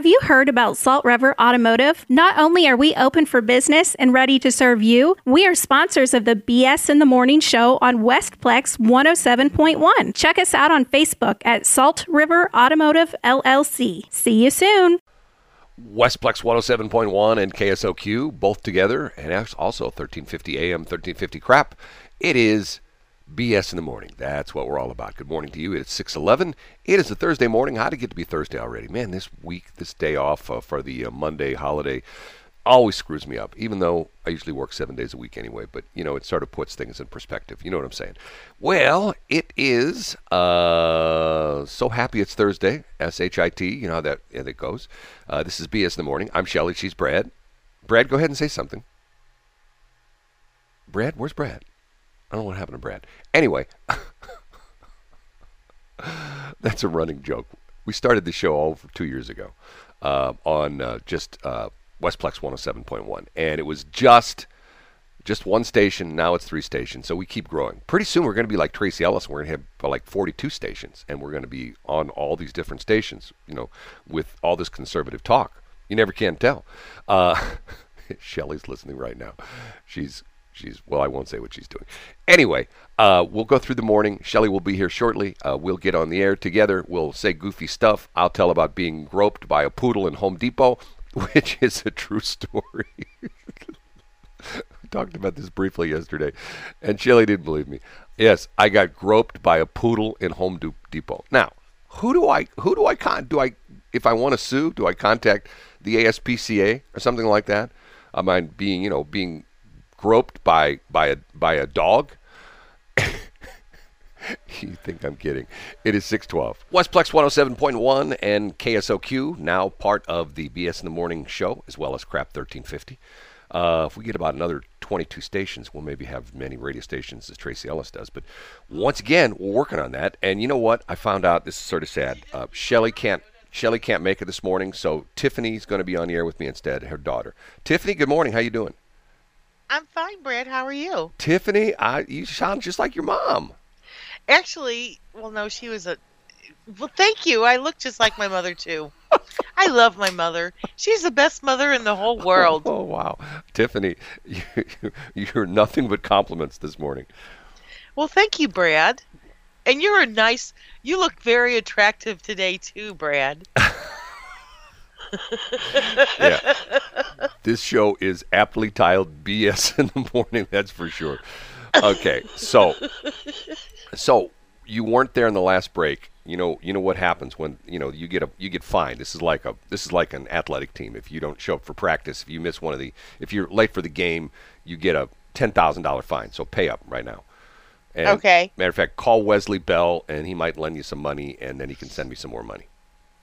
Have you heard about Salt River Automotive? Not only are we open for business and ready to serve you, we are sponsors of the BS in the Morning show on Westplex 107.1. Check us out on Facebook at Salt River Automotive LLC. See you soon. Westplex 107.1 and KSOQ both together, and also 1350 AM, 1350 crap. It is BS in the morning. That's what we're all about. Good morning to you. It's 6:11. It is a Thursday morning. How would it get to be Thursday already? Man, this week, this day off uh, for the uh, Monday holiday always screws me up. Even though I usually work seven days a week anyway, but you know, it sort of puts things in perspective. You know what I'm saying? Well, it is uh, so happy it's Thursday. S H I T. You know how that yeah, that goes. Uh, this is BS in the morning. I'm Shelly. She's Brad. Brad, go ahead and say something. Brad, where's Brad? I don't know what happened to Brad. Anyway, that's a running joke. We started the show over two years ago uh, on uh, just uh, Westplex 107.1, and it was just just one station. Now it's three stations, so we keep growing. Pretty soon we're going to be like Tracy Ellis. We're going to have like 42 stations, and we're going to be on all these different stations. You know, with all this conservative talk, you never can tell. Uh, Shelly's listening right now. She's she's well, I won't say what she's doing. Anyway, uh, we'll go through the morning. Shelly will be here shortly. Uh, we'll get on the air together. We'll say goofy stuff. I'll tell about being groped by a poodle in Home Depot, which is a true story. we talked about this briefly yesterday, and Shelly didn't believe me. Yes, I got groped by a poodle in Home Depot. Now, who do I who do I con do I if I want to sue? Do I contact the ASPCA or something like that? I being you know being groped by by a by a dog? you think I'm kidding? It is 612. Westplex 107.1 and KSOQ, now part of the BS in the Morning show, as well as Crap 1350. Uh, if we get about another 22 stations, we'll maybe have many radio stations as Tracy Ellis does. But once again, we're working on that. And you know what? I found out this is sort of sad. Uh, Shelly can't. Shelly can't make it this morning, so Tiffany's going to be on the air with me instead, her daughter. Tiffany, good morning. How you doing? I'm fine, Brad. How are you? Tiffany, I, you sound just like your mom. Actually, well, no, she was a. Well, thank you. I look just like my mother too. I love my mother. She's the best mother in the whole world. Oh, oh wow, Tiffany, you, you're nothing but compliments this morning. Well, thank you, Brad. And you're a nice. You look very attractive today too, Brad. yeah. This show is aptly titled BS in the morning, that's for sure. Okay, so so you weren't there in the last break. You know, you know what happens when you know you get a you get fined. This is like a this is like an athletic team. If you don't show up for practice, if you miss one of the, if you're late for the game, you get a ten thousand dollar fine. So pay up right now. And okay. Matter of fact, call Wesley Bell, and he might lend you some money, and then he can send me some more money.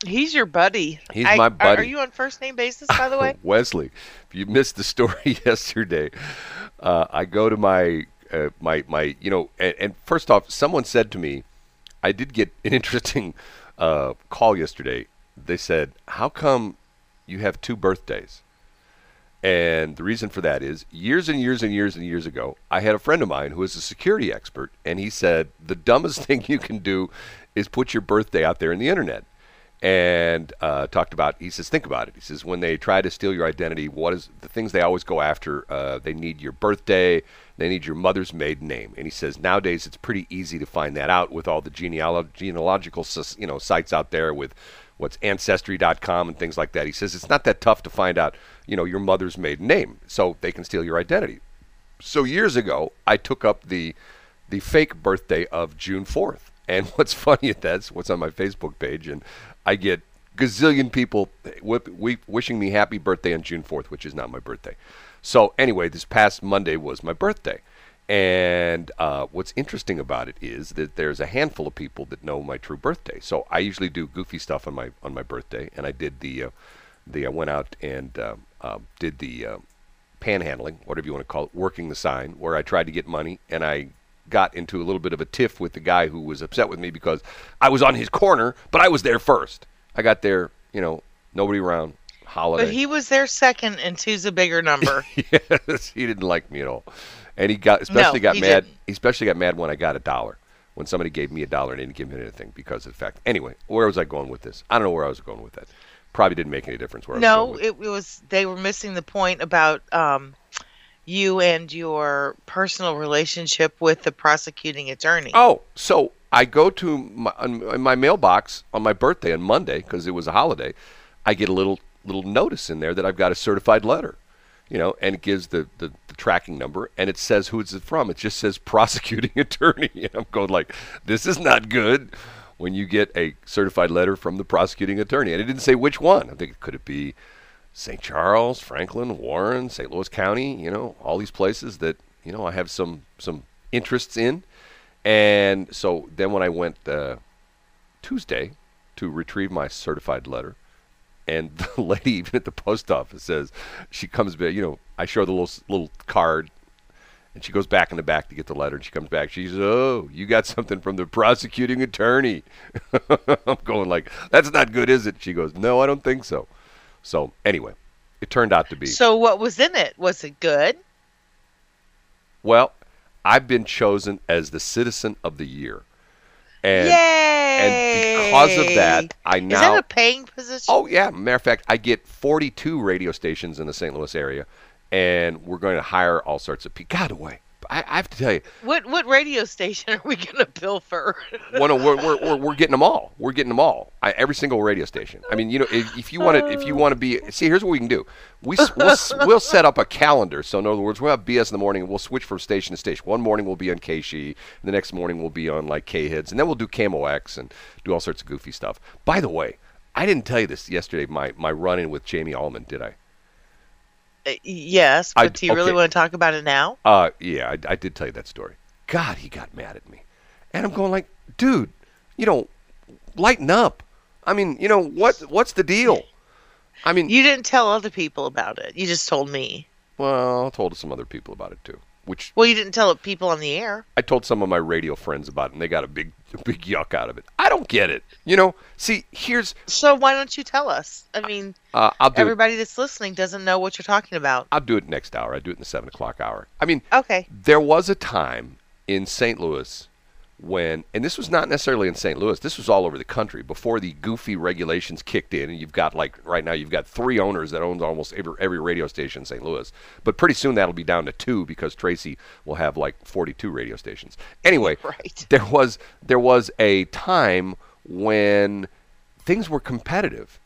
He's your buddy. He's I, my buddy. Are you on first name basis, by the way? Wesley, if you missed the story yesterday, uh, I go to my uh, my my you know, and, and, first off, someone said to me, I did get an interesting uh, call yesterday. They said, "How come you have two birthdays?" And the reason for that is years and years and years and years ago, I had a friend of mine who was a security expert, and he said the dumbest thing you can do is put your birthday out there in the internet and uh, talked about. He says, think about it. He says, when they try to steal your identity, what is the things they always go after? Uh, they need your birthday, they need your mother's maiden name, and he says nowadays it's pretty easy to find that out with all the genealog- genealogical you know sites out there with what's ancestry.com and things like that. He says it's not that tough to find out you know your mother's maiden name, so they can steal your identity. So years ago, I took up the the fake birthday of June 4th. And what's funny, that's what's on my Facebook page. And I get gazillion people wishing me happy birthday on June 4th, which is not my birthday. So anyway, this past Monday was my birthday. And uh, what's interesting about it is that there's a handful of people that know my true birthday. So I usually do goofy stuff on my on my birthday, and I did the uh, the I went out and uh, uh did the uh, panhandling, whatever you want to call it, working the sign, where I tried to get money, and I got into a little bit of a tiff with the guy who was upset with me because I was on his corner, but I was there first. I got there, you know, nobody around. Holiday. But he was there second, and two's a bigger number. yes, he didn't like me at all, and he got especially no, got he mad. Didn't. He especially got mad when I got a dollar. When somebody gave me a dollar and didn't give me anything because of the fact. Anyway, where was I going with this? I don't know where I was going with that. Probably didn't make any difference. Where I was No, going with it, it was they were missing the point about um, you and your personal relationship with the prosecuting attorney. Oh, so I go to my, my mailbox on my birthday on Monday because it was a holiday. I get a little little notice in there that I've got a certified letter, you know, and it gives the, the, the tracking number and it says who it's from. It just says prosecuting attorney, and I'm going like, this is not good. When you get a certified letter from the prosecuting attorney, and it didn't say which one. I think could it be St. Charles, Franklin, Warren, St. Louis County, you know, all these places that, you know, I have some some interests in. And so then when I went uh, Tuesday to retrieve my certified letter, and the lady even at the post office says she comes back, you know, I show her the little little card and she goes back in the back to get the letter and she comes back. She says, "Oh, you got something from the prosecuting attorney." I'm going like, "That's not good, is it?" She goes, "No, I don't think so." So, anyway, it turned out to be So what was in it? Was it good? Well, I've been chosen as the citizen of the year. And Yay! and because of that, I now Is that a paying position? Oh yeah, matter of fact, I get 42 radio stations in the St. Louis area and we're going to hire all sorts of people. God, away. I, I have to tell you, What what radio station are we gonna bill for? one we're, we're, we're, we're getting them all. We're getting them all. I, every single radio station. I mean, you know, if, if you want to, if you want to be, see, here's what we can do. We we'll, we'll set up a calendar. So in other words, we'll have BS in the morning, and we'll switch from station to station. One morning we'll be on KSHE, the next morning we'll be on like K Hits, and then we'll do KMOX and do all sorts of goofy stuff. By the way, I didn't tell you this yesterday. My my run in with Jamie Allman, did I? Uh, yes, I- but do you really want to talk about it now? Uh, yeah, I, I did tell you that story. God, he got mad at me, and I'm going like, dude, you know, lighten up. I mean, you know what? What's the deal? I mean, You didn't tell other people about it. You just told me. well, I told some other people about it too. Which Well, you didn't tell people on the air. I told some of my radio friends about, it, and they got a big, big yuck out of it. I don't get it. You know, see, here's, So why don't you tell us? I mean, uh, I'll do, it, everybody that's listening doesn't know what you're talking about. I'll do it next hour. I do it in the seven o'clock hour. I mean, Okay. there was a time in St. Louis when, and this was not necessarily in St. Louis, this was all over the country before the goofy regulations kicked in. And you've got, like, right now, you've got three owners that owns almost every, every radio station in St. Louis. But pretty soon that'll be down to two because Tracy will have, like, 42 radio stations. Anyway, Right. there was there was a time when things were competitive.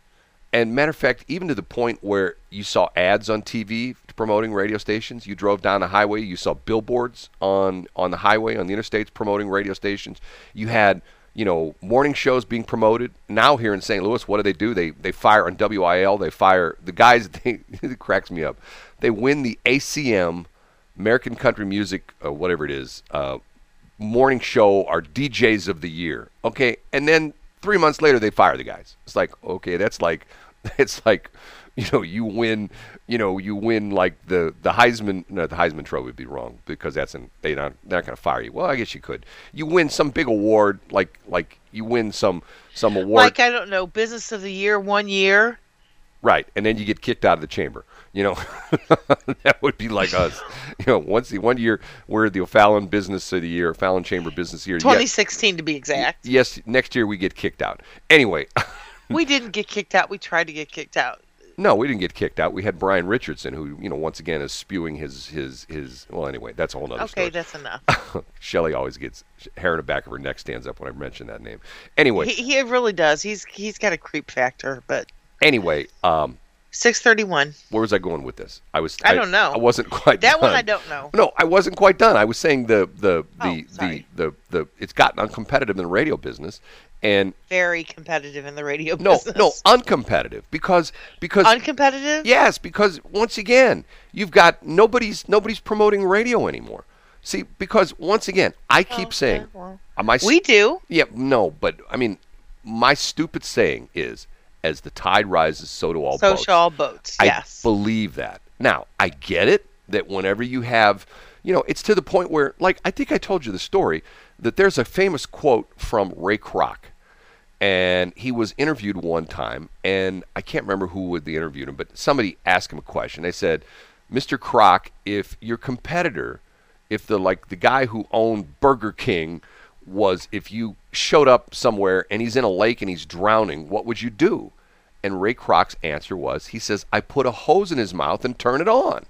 And matter of fact, even to the point where you saw ads on TV promoting radio stations. You drove down the highway, you saw billboards on on the highway on the interstates promoting radio stations. You had you know morning shows being promoted. Now here in St. Louis, what do they do? They they fire on WIL. They fire the guys. They, it cracks me up. They win the ACM American Country Music, uh, whatever it is, uh, morning show are DJs of the year. Okay, and then three months later they fire the guys. It's like okay, that's like it's like you know you win you know you win like the the Heisman no the Heisman Trophy would be wrong because that's an they not they're not going to fire you. Well, I guess you could. You win some big award like like you win some some award Like I don't know, business of the year one year. Right, and then you get kicked out of the chamber. You know, that would be like us. You know, once the one year we're the O'Fallon Business of the Year, Fallon Chamber Business Year. Ye- 2016 to be exact. yes, next year we get kicked out. Anyway, We didn't get kicked out. We tried to get kicked out. no, we didn't get kicked out. We had Brian Richardson, who you know once again is spewing his his his. Well, anyway, that's a whole nother Okay, story. that's enough. Shelley always gets hair in the back of her neck stands up when I mention that name. Anyway, he, he really does. He's he's got a creep factor, but anyway, um, 631. where was I going with this? I was I don't know. I wasn't quite That one. I don't know. No, I wasn't quite done. I was saying the the Oh, the, the, the the it's gotten uncompetitive in the radio business, and Very competitive in the radio no business. no uncompetitive because because Uncompetitive? yes because once again you've got nobody's nobody's promoting radio anymore. See because once again I keep Oh, saying well. uh, my We do. yeah no but I mean my stupid saying is as the tide rises so do all boats. So boats. shall all boats. I Yes. believe that. Now, I get it that whenever you have, you know, it's to the point where, like, I think I told you the story that there's a famous quote from Ray Kroc. And he was interviewed one time, and I can't remember who would the interviewed him, but somebody asked him a question. They said, "Mr. Kroc, if your competitor, if the like the guy who owned Burger King was if you showed up somewhere and he's in a lake and he's drowning, what would you do?" And Ray Kroc's answer was, he says, I put a hose in his mouth and turn it on.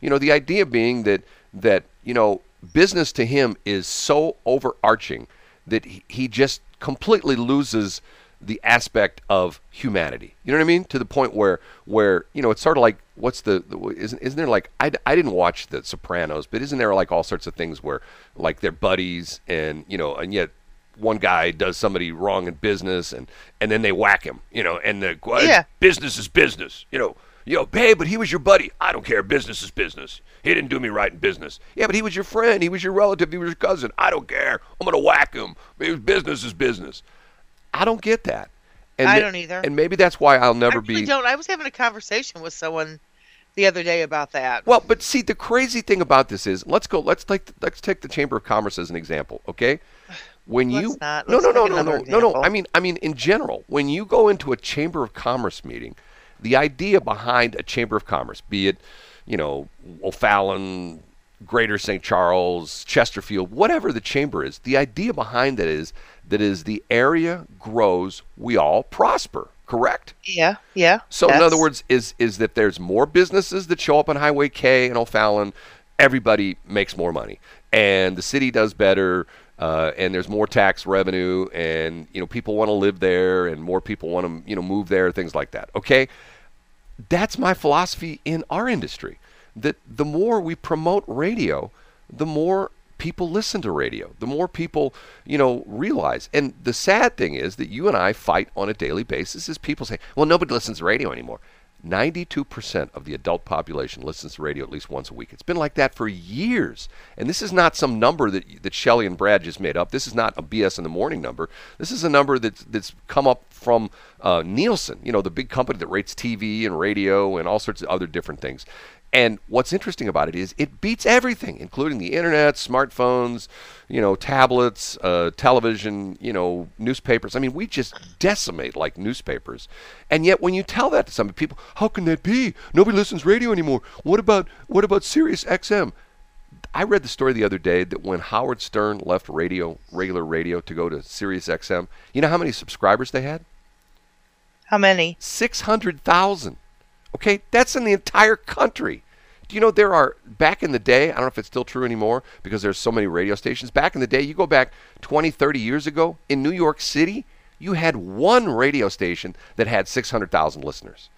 You know, the idea being that that you know business to him is so overarching that he, he just completely loses the aspect of humanity. You know what I mean? To the point where where you know it's sort of like what's the, the isn't isn't there like I, I didn't watch The Sopranos, but isn't there like all sorts of things where like they're buddies and you know and yet one guy does somebody wrong in business and and then they whack him, you know, and the uh, Yeah. business is business, you know. Yo, hey, but he was your buddy. I don't care. Business is business. He didn't do me right in business. Yeah, but he was your friend. He was your relative. He was your cousin. I don't care. I'm gonna whack him. Business is business. I don't get that. And I don't either. And maybe that's why I'll I never really be. don't. I was having a conversation with someone the other day about that. Well, but see, the crazy thing about this is, let's go. Let's take let's take the Chamber of Commerce as an example, okay? When Let's you not. no no no no no no. I mean I mean in general, when you go into a Chamber of Commerce meeting, the idea behind a Chamber of Commerce, be it you know O'Fallon, Greater St. Charles, Chesterfield, whatever the chamber is, the idea behind that is that is the area grows, we all prosper. Correct? yeah, yeah. So in other words, is is that there's more businesses that show up on Highway K and O'Fallon, everybody makes more money, and the city does better, uh, and there's more tax revenue, and you know people want to live there, and more people want to you know move there, things like that. Okay, that's my philosophy in our industry. That the more we promote radio, the more people listen to radio, the more people, you know, realize. And the sad thing is that you and I fight on a daily basis is people say, well, nobody listens to radio anymore. 92% of the adult population listens to radio at least once a week. It's been like that for years. And this is not some number that, that Shelley and Brad just made up. This is not a BS in the morning number. This is a number that's, that's come up from uh, Nielsen, you know, the big company that rates TV and radio and all sorts of other different things. And what's interesting about it is it beats everything, including the internet, smartphones, you know, tablets, uh, television, you know, newspapers. I mean, we just decimate like newspapers. And yet, when you tell that to some people, how can that be? Nobody listens to radio anymore. What about what about Sirius XM? I read the story the other day that when Howard Stern left radio, regular radio, to go to Sirius XM, you know how many subscribers they had? How many? 600,000. Okay, that's in the entire country. Do you know there are back in the day, I don't know if it's still true anymore because there's so many radio stations. Back in the day, you go back 20, 30 years ago in New York City, you had one radio station that had 600,000 listeners.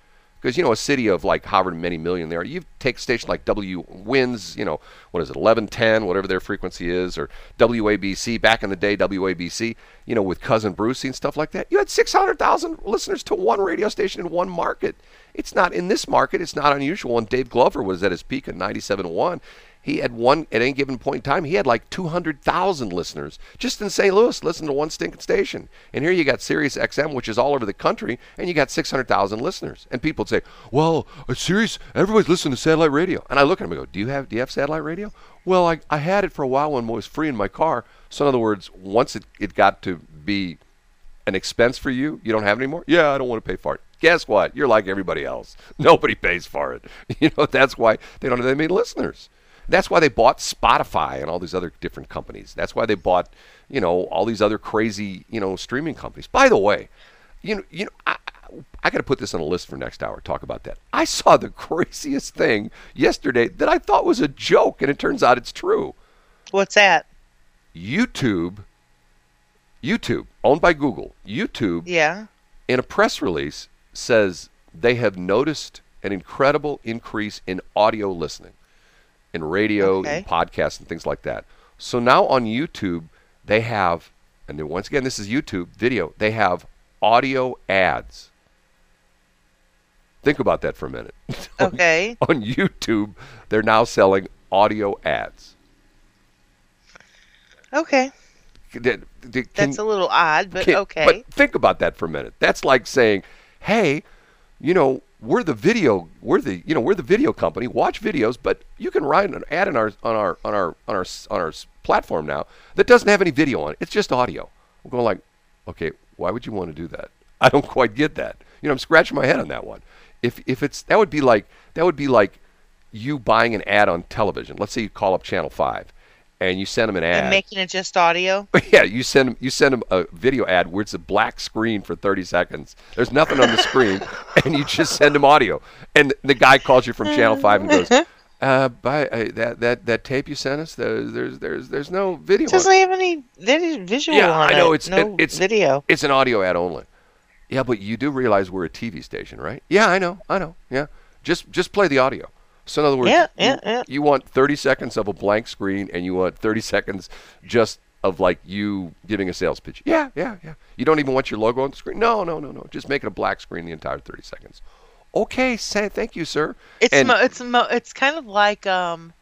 Because you know a city of like however many million there, you take a station like W Wins, you know what is it, 1110, whatever their frequency is, or WABC. Back in the day, WABC, you know with cousin Brucie and stuff like that, you had 600,000 listeners to one radio station in one market. It's not in this market. It's not unusual. And Dave Glover was at his peak in 97.1, he had one at any given point in time. He had like 200,000 listeners just in St. Louis. Listen to one stinking station. And here you got Sirius XM, which is all over the country, and you got 600,000 listeners. And people would say, "Well, uh, Sirius, everybody's listening to satellite radio." And I look at them and go, "Do you have do you have satellite radio?" Well, I, I had it for a while when it was free in my car. So in other words, once it, it got to be an expense for you, you don't have it anymore? Yeah, I don't want to pay for it. Guess what? You're like everybody else. Nobody pays for it. You know, that's why they don't have that many listeners. That's why they bought Spotify and all these other different companies. That's why they bought, you know, all these other crazy, you know, streaming companies. By the way, you know, you know, I, I got to put this on a list for next hour. Talk about that. I saw the craziest thing yesterday that I thought was a joke, and it turns out it's true. What's that? YouTube, YouTube, owned by Google, YouTube Yeah. in a press release says they have noticed an incredible increase in audio listening in radio Okay. and podcasts and things like that so now on youtube they have and then once again this is youtube video they have audio ads think about that for a minute Okay. on youtube they're now selling audio ads Okay. Did- That's a little odd, but Can't- okay. But think about that for a minute. That's like saying, "Hey, you know, we're the video, we're the, you know, we're the video company. Watch videos, but you can write an ad on our on our on our on our on our platform now that doesn't have any video on it. It's just audio." I'm going like, "Okay, why would you want to do that? I don't quite get that." You know, I'm scratching my head on that one. If if it's that would be like that would be like you buying an ad on television. Let's say you call up Channel 5 and you send them an ad. And making it just audio. yeah, you send them you send them a video ad where it's a black screen for 30 seconds. There's nothing on the screen, and you just send them audio. And the guy calls you from Channel Five and goes, uh, by uh, that that that tape you sent us, there's there's there's, there's no video. It doesn't have any visual Yeah, on I know, it. it's- no it- it's- video. It's an audio ad only. Yeah, but you do realize we're a TV station, right? Yeah, I know, I know. Yeah, just just play the audio. So in other words, Yeah, you, yeah, yeah. you want 30 seconds of a blank screen, and you want 30 seconds just of like you giving a sales pitch. Yeah, yeah, yeah. You don't even want your logo on the screen. No, no, no, no. Just make it a black screen the entire 30 seconds. Okay, say thank you, sir. It's and- mo- it's mo- it's kind of like um,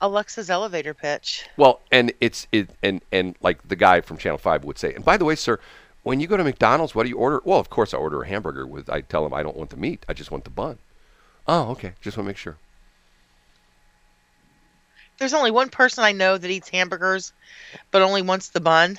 Alexa's elevator pitch. Well, and it's it and and like the guy from Channel Five would say. And by the way, sir, when you go to McDonald's, what do you order? Well, of course, I order a hamburger with. I tell them I don't want the meat. I just want the bun. Oh, okay. Just want to make sure. There's only one person I know that eats hamburgers, but only wants the bun,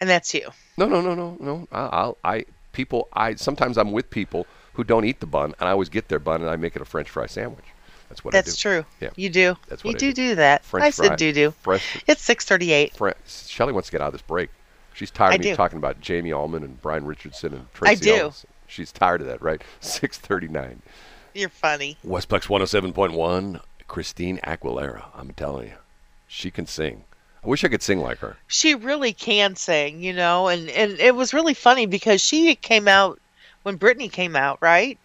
and that's you. No, no, no, no, no. I, I'll I people. I sometimes I'm with people who don't eat the bun, and I always get their bun and I make it a French fry sandwich. That's what I do. That's true. Yeah. You do. That's you what I do do. do that. French I fry. said do do. Fresh. It's six thirty eight. Fre- Shelly wants to get out of this break. She's tired I of me do. talking about Jamie Allman and Brian Richardson and Tracy do. Ellis. She's tired of that, right? Six thirty-nine. You're funny. Westplex 107.1, Christine Aguilera. I'm telling you, she can sing. I wish I could sing like her. She really can sing, you know, and and it was really funny because she came out when Britney came out, right?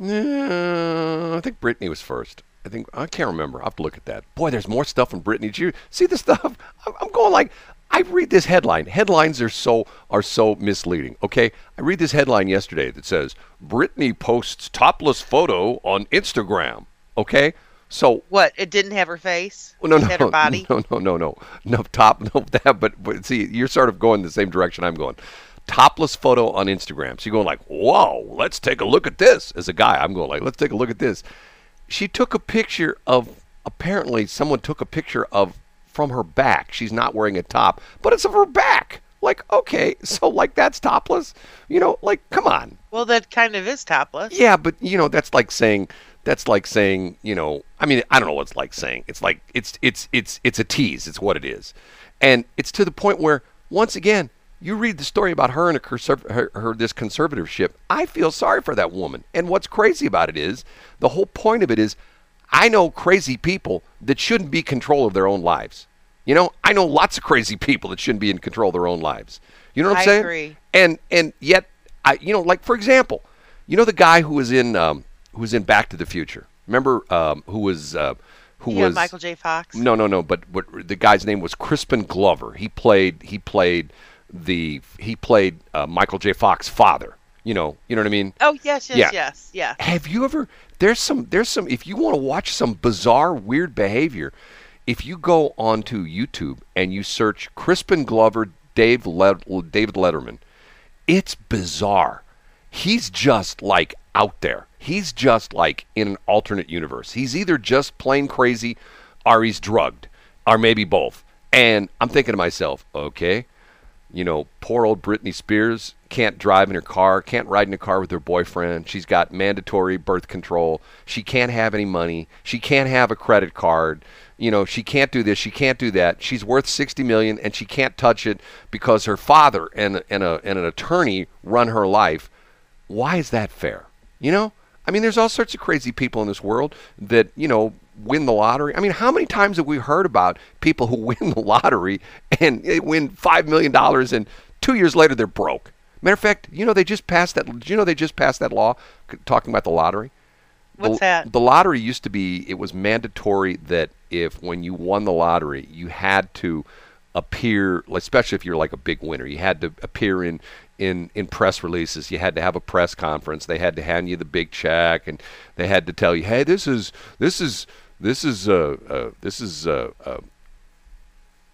Uh, I think Britney was first. I think I can't remember. I have to look at that. Boy, there's more stuff from Britney. Did you see the stuff? I'm, I'm going like I read this headline. Headlines are so are so misleading. Okay, I read this headline yesterday that says Britney posts topless photo on Instagram. Okay, so What? It didn't have her face. Well, no, no, had her body. no, no, no, no, no. Top, no, that. But, but see, you're sort of going the same direction I'm going. Topless photo on Instagram. So you're going like, "Whoa, let's take a look at this." As a guy, I'm going like, "Let's take a look at this." She took a picture of. Apparently, someone took a picture of from her back. She's not wearing a top, but it's of her back. Like, okay, so like that's topless. You know, like, come on. Well, that kind of is topless. Yeah, but you know that's like saying that's like saying you know I mean I don't know what it's like saying it's like it's it's it's it's a tease it's what it is, and it's to the point where once again you read the story about her and conserv- her, her this conservatorship. I feel sorry for that woman, and what's crazy about it is the whole point of it is I know crazy people that shouldn't be in control of their own lives. You know I know lots of crazy people that shouldn't be in control of their own lives. You know what I'm I saying? agree. And and yet I you know like for example, you know the guy who was in um, who was in Back to the Future. Remember um, who was uh, who Yeah, was Michael J. Fox. No, no, no. But but the guy's name was Crispin Glover. He played he played the he played uh, Michael J. Fox's father. You know you know what I mean. Oh yes, yes, Yeah. yes, yeah. Have you ever? There's some. There's some. If you want to watch some bizarre, weird behavior, if you go onto YouTube and you search Crispin Glover, Dave Le- David Letterman, it's bizarre. He's just like out there. He's just like in an alternate universe. He's either just plain crazy, or he's drugged, or maybe both. And I'm thinking to myself, okay, you know, poor old Britney Spears can't drive in her car, can't ride in a car with her boyfriend. She's got mandatory birth control. She can't have any money. She can't have a credit card. You know, she can't do this. She can't do that. She's worth 60 million and she can't touch it because her father and and a and an attorney run her life. Why is that fair? You know? I mean, there's all sorts of crazy people in this world that, you know, win the lottery. I mean, how many times have we heard about people who win the lottery and they win $5 million and two years later they're broke? Matter of fact, you know, they just passed that, you know they just passed that law talking about the lottery? What's the, that? The lottery used to be, it was mandatory that if when you won the lottery, you had to appear, especially if you're like a big winner, you had to appear in, in, in press releases. You had to have a press conference. They had to hand you the big check, and they had to tell you, "Hey, this is this is this is uh, uh this is uh, uh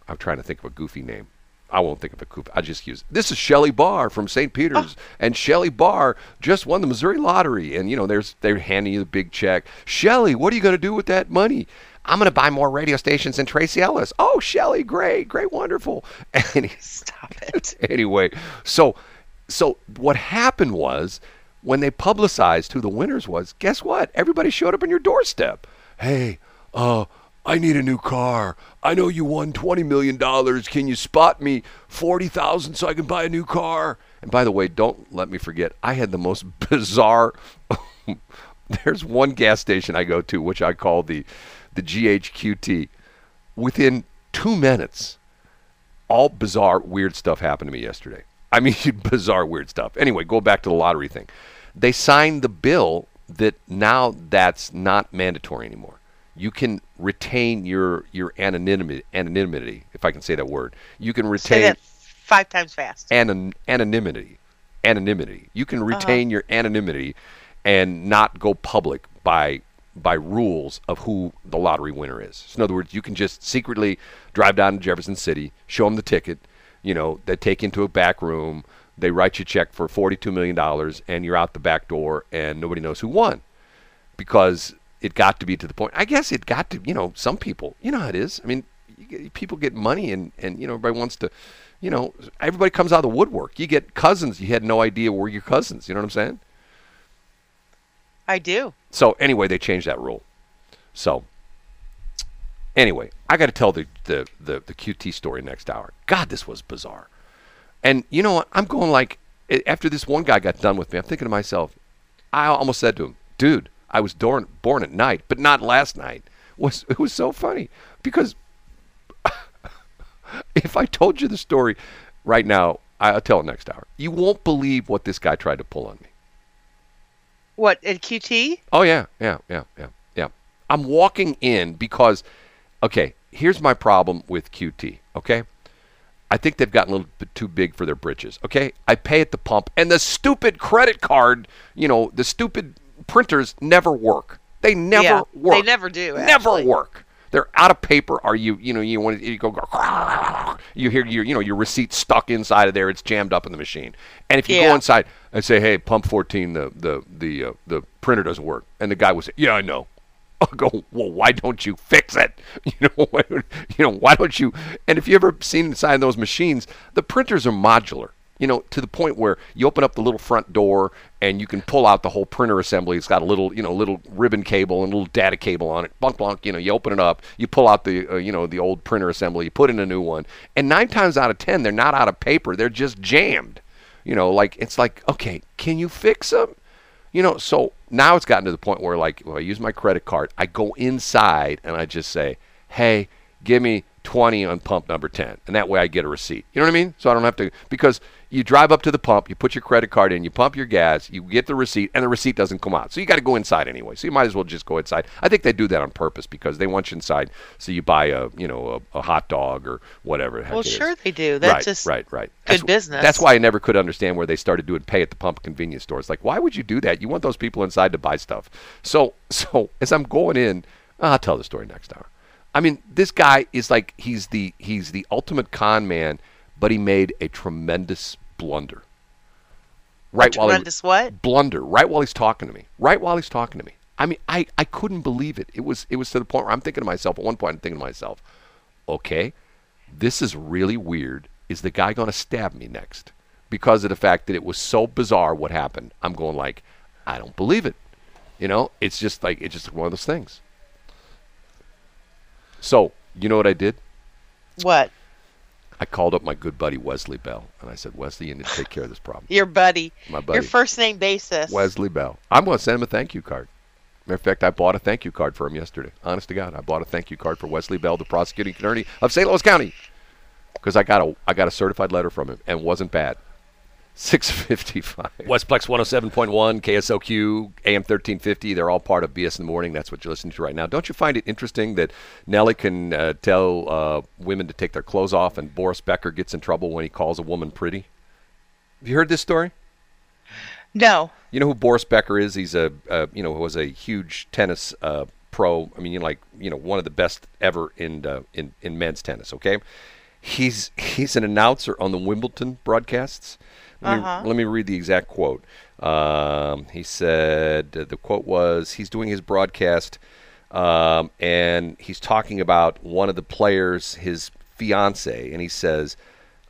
I'm trying to think of a goofy name. I won't think of a goofy. I just use this is Shelley Barr from St. Peter's, and Shelley Barr just won the Missouri lottery, and you know there's they're handing you the big check. Shelley, what are you going to do with that money? I'm going to buy more radio stations than Tracy Ellis. Oh, Shelley, great, great, wonderful. And he- Stop it. anyway, so so what happened was when they publicized who the winners was, guess what? Everybody showed up on your doorstep. Hey, uh, I need a new car. I know you won $20 million. Can you spot me 40000 so I can buy a new car? And by the way, don't let me forget, I had the most bizarre. There's one gas station I go to, which I call the, the GHQT. Within two minutes, all bizarre, weird stuff happened to me yesterday. I mean, bizarre, weird stuff. Anyway, go back to the lottery thing. They signed the bill that now that's not mandatory anymore. You can retain your your anonymity, anonymity, if I can say that word. You can Say retain that five times fast. anon- anonymity. Anonymity. You can uh-huh. retain your anonymity and not go public by by rules of who the lottery winner is. So in other words, you can just secretly drive down to Jefferson City, show them the ticket. You know, they take into a back room, they write you a check for forty-two million dollars, and you're out the back door, and nobody knows who won because it got to be to the point. I guess it got to, you know, some people, you know how it is. I mean, get, people get money and, and, you know, everybody wants to, you know, everybody comes out of the woodwork. You get cousins, you had no idea were your cousins. You know what I'm saying? I do. So anyway, they changed that rule. So anyway, I got to tell the, the, the, the QT story next hour. God, this was bizarre. And you know what? I'm going like, after this one guy got done with me, I'm thinking to myself, I almost said to him, dude, I was born, born at night, but not last night. Was It was so funny because if I told you the story right now, I'll tell it next hour. You won't believe what this guy tried to pull on me. What at QT? Oh yeah, yeah, yeah, yeah, yeah. I'm walking in because, okay, here's my problem with QT. Okay, I think they've gotten a little bit too big for their britches. Okay, I pay at the pump, and the stupid credit card, you know, the stupid printers never work. They never yeah, work. They never do. never work. They're out of paper. Are you, you know, you want to, you go, go you hear your, you know, your receipt stuck inside of there. It's jammed up in the machine. And if you go inside and say, hey, pump 14, the, the, the, uh, the printer doesn't work. And the guy will say, yeah, I know. I'll go, well, why don't you fix it? You know, why, you know, why don't you? And if you ever seen inside those machines, the printers are modular. You know, to the point where you open up the little front door and you can pull out the whole printer assembly. It's got a little, you know, little ribbon cable and a little data cable on it. Bunk, bunk. You know, you open it up, you pull out the, uh, you know, the old printer assembly, you put in a new one, and nine times out of ten, they're not out of paper. They're just jammed. You know, like it's like, okay, can you fix them? You know, so now it's gotten to the point where, like, well, I use my credit card, I go inside and I just say, hey, give me 20 on pump number 10. And that way I get a receipt. You know what I mean? So I don't have to, because you drive up to the pump, you put your credit card in, you pump your gas, you get the receipt, and the receipt doesn't come out. So you got to go inside anyway. So you might as well just go inside. I think they do that on purpose because they want you inside so you buy a, you know, a, a hot dog or whatever. Well, is. sure they do. That's right, just right, right. good That's, business. That's why I never could understand where they started doing pay at the pump convenience stores. Like, why would you do that? You want those people inside to buy stuff. So, so as I'm going in, uh, I'll tell the story next hour. I mean, this guy is like he's the he's the ultimate con man, but he made a tremendous blunder. Right while he, what? blunder right while he's talking to me. Right while he's talking to me. I mean, I, I couldn't believe it. It was it was to the point where I'm thinking to myself. At one point, I'm thinking to myself, okay, this is really weird. Is the guy going to stab me next? Because of the fact that it was so bizarre what happened. I'm going like, I don't believe it. You know, it's just like it's just one of those things. So you know what I did? What? I called up my good buddy Wesley Bell, and I said, Wesley, you need to take care of this problem. Your buddy. My buddy. Your first name basis. Wesley Bell. I'm going to send him a thank you card. Matter of fact, I bought a thank you card for him yesterday. Honest to God, I bought a thank you card for Wesley Bell, the prosecuting attorney of St. Louis County, because I got a I got a certified letter from him and it wasn't bad. Six fifty five. Westplex one hundred seven point one, KSOQ, AM thirteen fifty. They're all part of BS in the morning. That's what you're listening to right now. Don't you find it interesting that Nelly can uh, tell uh, women to take their clothes off, and Boris Becker gets in trouble when he calls a woman pretty? Have you heard this story? No. You know who Boris Becker is? He's a uh, you know was a huge tennis uh, pro. I mean, you know, like you know one of the best ever in uh, in in men's tennis. Okay, he's he's an announcer on the Wimbledon broadcasts. Let, Uh-huh. me, let me read the exact quote. Um, he said uh, the quote was he's doing his broadcast um, and he's talking about one of the players, his fiance, and he says.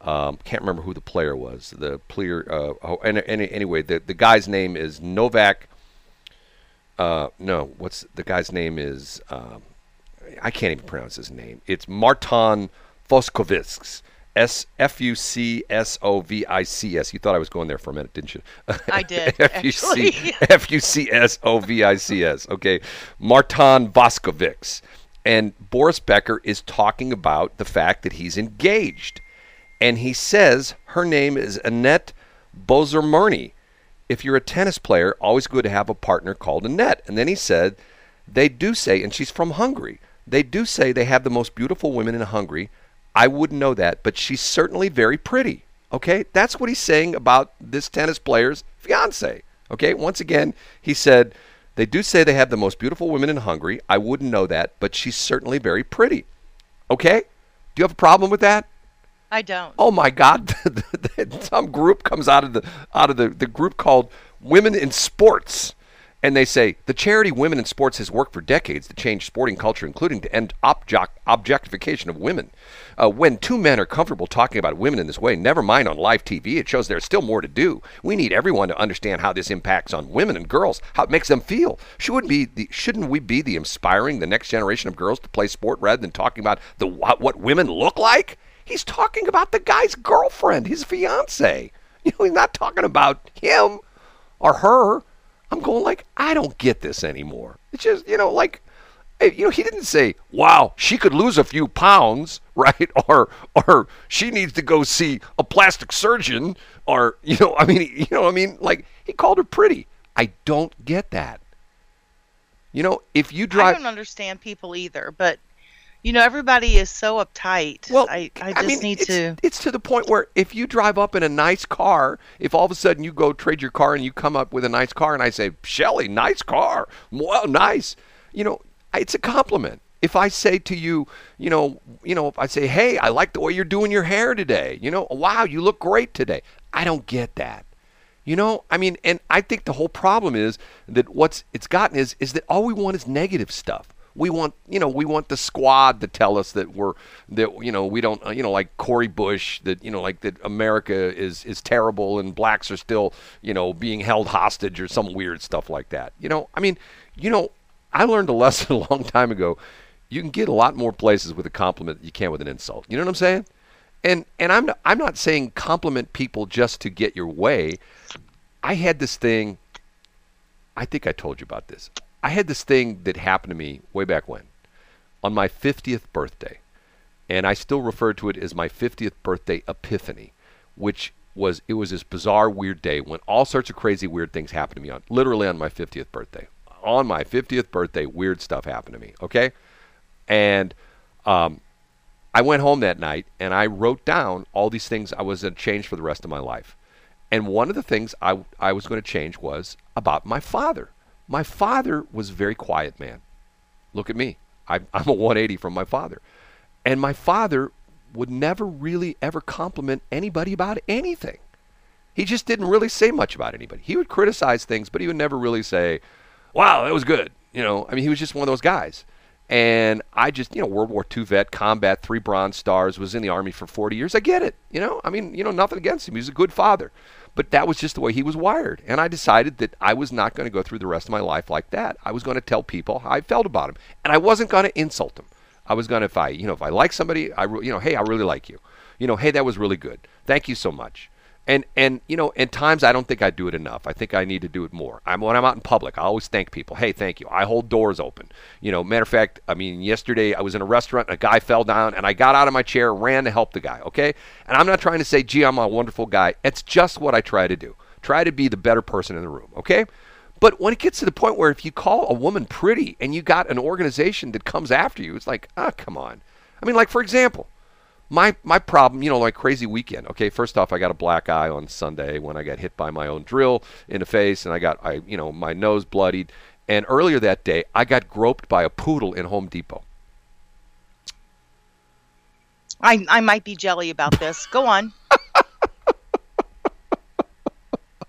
Um, can't remember who the player was. The player, uh, oh, and, and anyway, the the guy's name is Novak. Uh, no, what's the guy's name is? Um, I can't even pronounce his name. It's Martin Fucsovics. S F U C S O V I C S. You thought I was going there for a minute, didn't you? I did, F U C. F U C S O V I C S. Okay, Martin Voskovics. And Boris Becker is talking about the fact that he's engaged, and he says her name is Annette Bozermerny. If you're a tennis player, always good to have a partner called Annette. And then he said, they do say, and she's from Hungary. They do say they have the most beautiful women in Hungary. I wouldn't know that, but she's certainly very pretty. Okay, that's what he's saying about this tennis player's fiance. Okay, once again, he said they do say they have the most beautiful women in Hungary. I wouldn't know that, but she's certainly very pretty. Okay, do you have a problem with that? I don't. Oh my God! Some group comes out of the out of the, the group called Women in Sports, and they say the charity Women in Sports has worked for decades to change sporting culture, including to end object, objectification of women. Uh, when two men are comfortable talking about women in this way, never mind on live TV, it shows there's still more to do. We need everyone to understand how this impacts on women and girls, how it makes them feel. Shouldn't be the, shouldn't we be the inspiring the next generation of girls to play sport rather than talking about the what, what women look like? He's talking about the guy's girlfriend, his fiance. You know, he's not talking about him or her. I'm going like, I don't get this anymore. It's just, you know, like, you know, he didn't say, "Wow, she could lose a few pounds," right? Or, or she needs to go see a plastic surgeon, or you know, I mean, you know, I mean, like he called her pretty. I don't get that. You know, if you drive, I don't understand people either, but you know, everybody is so uptight. Well, I, I just mean, need it's, to. It's to the point where if you drive up in a nice car, if all of a sudden you go trade your car and you come up with a nice car, and I say, Shelly, nice car, well, nice, you know, it's a compliment. If I say to you, you know, you know, if I say, hey, I like the way you're doing your hair today, you know, wow, you look great today. I don't get that. You know, I mean, and I think the whole problem is that what's it's gotten is is that all we want is negative stuff. We want, you know, we want the squad to tell us that we're that you know we don't, you know, like Cori Bush that you know like that America is is terrible and blacks are still, you know, being held hostage or some weird stuff like that. You know, I mean, you know, I learned a lesson a long time ago. You can get a lot more places with a compliment than you can with an insult. You know what I'm saying? And and I'm I'm not saying compliment people just to get your way. I had this thing. I think I told you about this. I had this thing that happened to me way back when, on my 50th birthday, and I still refer to it as my 50th birthday epiphany, which was it was this bizarre weird day when all sorts of crazy weird things happened to me on literally on my 50th birthday. On my 50th birthday, weird stuff happened to me. Okay, and um, I went home that night and I wrote down all these things I was going to change for the rest of my life. And one of the things I, I was going to change was about my father. My father was a very quiet man. Look at me. I, I'm a 180 from my father. And my father would never really ever compliment anybody about anything. He just didn't really say much about anybody. He would criticize things, but he would never really say, wow, that was good. You know, I mean, he was just one of those guys. And I just, you know, World War II vet, combat, three Bronze Stars, was in the Army for 40 years. I get it. You know, I mean, you know, nothing against him. He was a good father. But that was just the way he was wired. And I decided that I was not going to go through the rest of my life like that. I was going to tell people how I felt about him. And I wasn't going to insult them. I was going to, if I, you know, if I like somebody, I, re- you know, hey, I really like you. You know, hey, that was really good. Thank you so much. And and you know, at times I don't think I do it enough. I think I need to do it more. I'm when I'm out in public, I always thank people. Hey, thank you. I hold doors open. You know, matter of fact, I mean, yesterday I was in a restaurant, a guy fell down, and I got out of my chair, ran to help the guy. Okay, and I'm not trying to say, gee, I'm a wonderful guy. It's just what I try to do. Try to be the better person in the room. Okay. But when it gets to the point where if you call a woman pretty and you got an organization that comes after you, it's like, ah, come on. I mean, like for example, my my problem, you know, like crazy weekend. Okay, first off, I got a black eye on Sunday when I got hit by my own drill in the face, and I got I you know my nose bloodied. And earlier that day, I got groped by a poodle in Home Depot. I I might be jelly about this. Go on.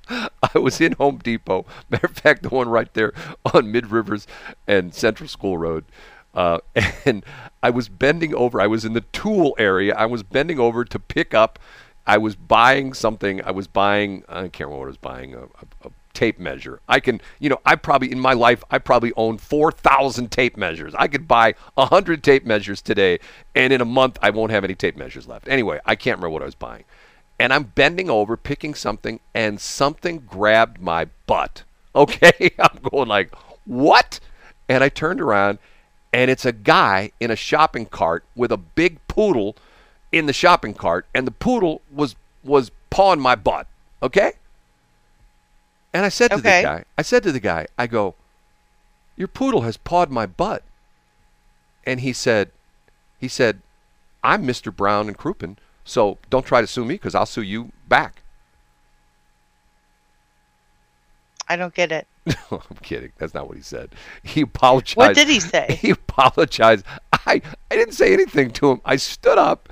I was in Home Depot. Matter of fact, the one right there on Mid Rivers and Central School Road. Uh, and I was bending over. I was in the tool area. I was bending over to pick up. I was buying something. I was buying. I can't remember what I was buying. A, a, a tape measure. I can, you know, I probably in my life I probably own 4,000 tape measures. I could buy 100 tape measures today and in a month I won't have any tape measures left. Anyway, I can't remember what I was buying. And I'm bending over picking something and something grabbed my butt. Okay? I'm going like, "What?" And I turned around and it's a guy in a shopping cart with a big poodle in the shopping cart and the poodle was was pawing my butt. Okay? And I said to Okay. the guy, I said to the guy, I go, Your poodle has pawed my butt. And he said, he said, I'm Mr. Brown and Crouppen, so don't try to sue me because I'll sue you back. I don't get it. No, I'm kidding. That's not what he said. He apologized. What did he say? He apologized. I, I didn't say anything to him. I stood up,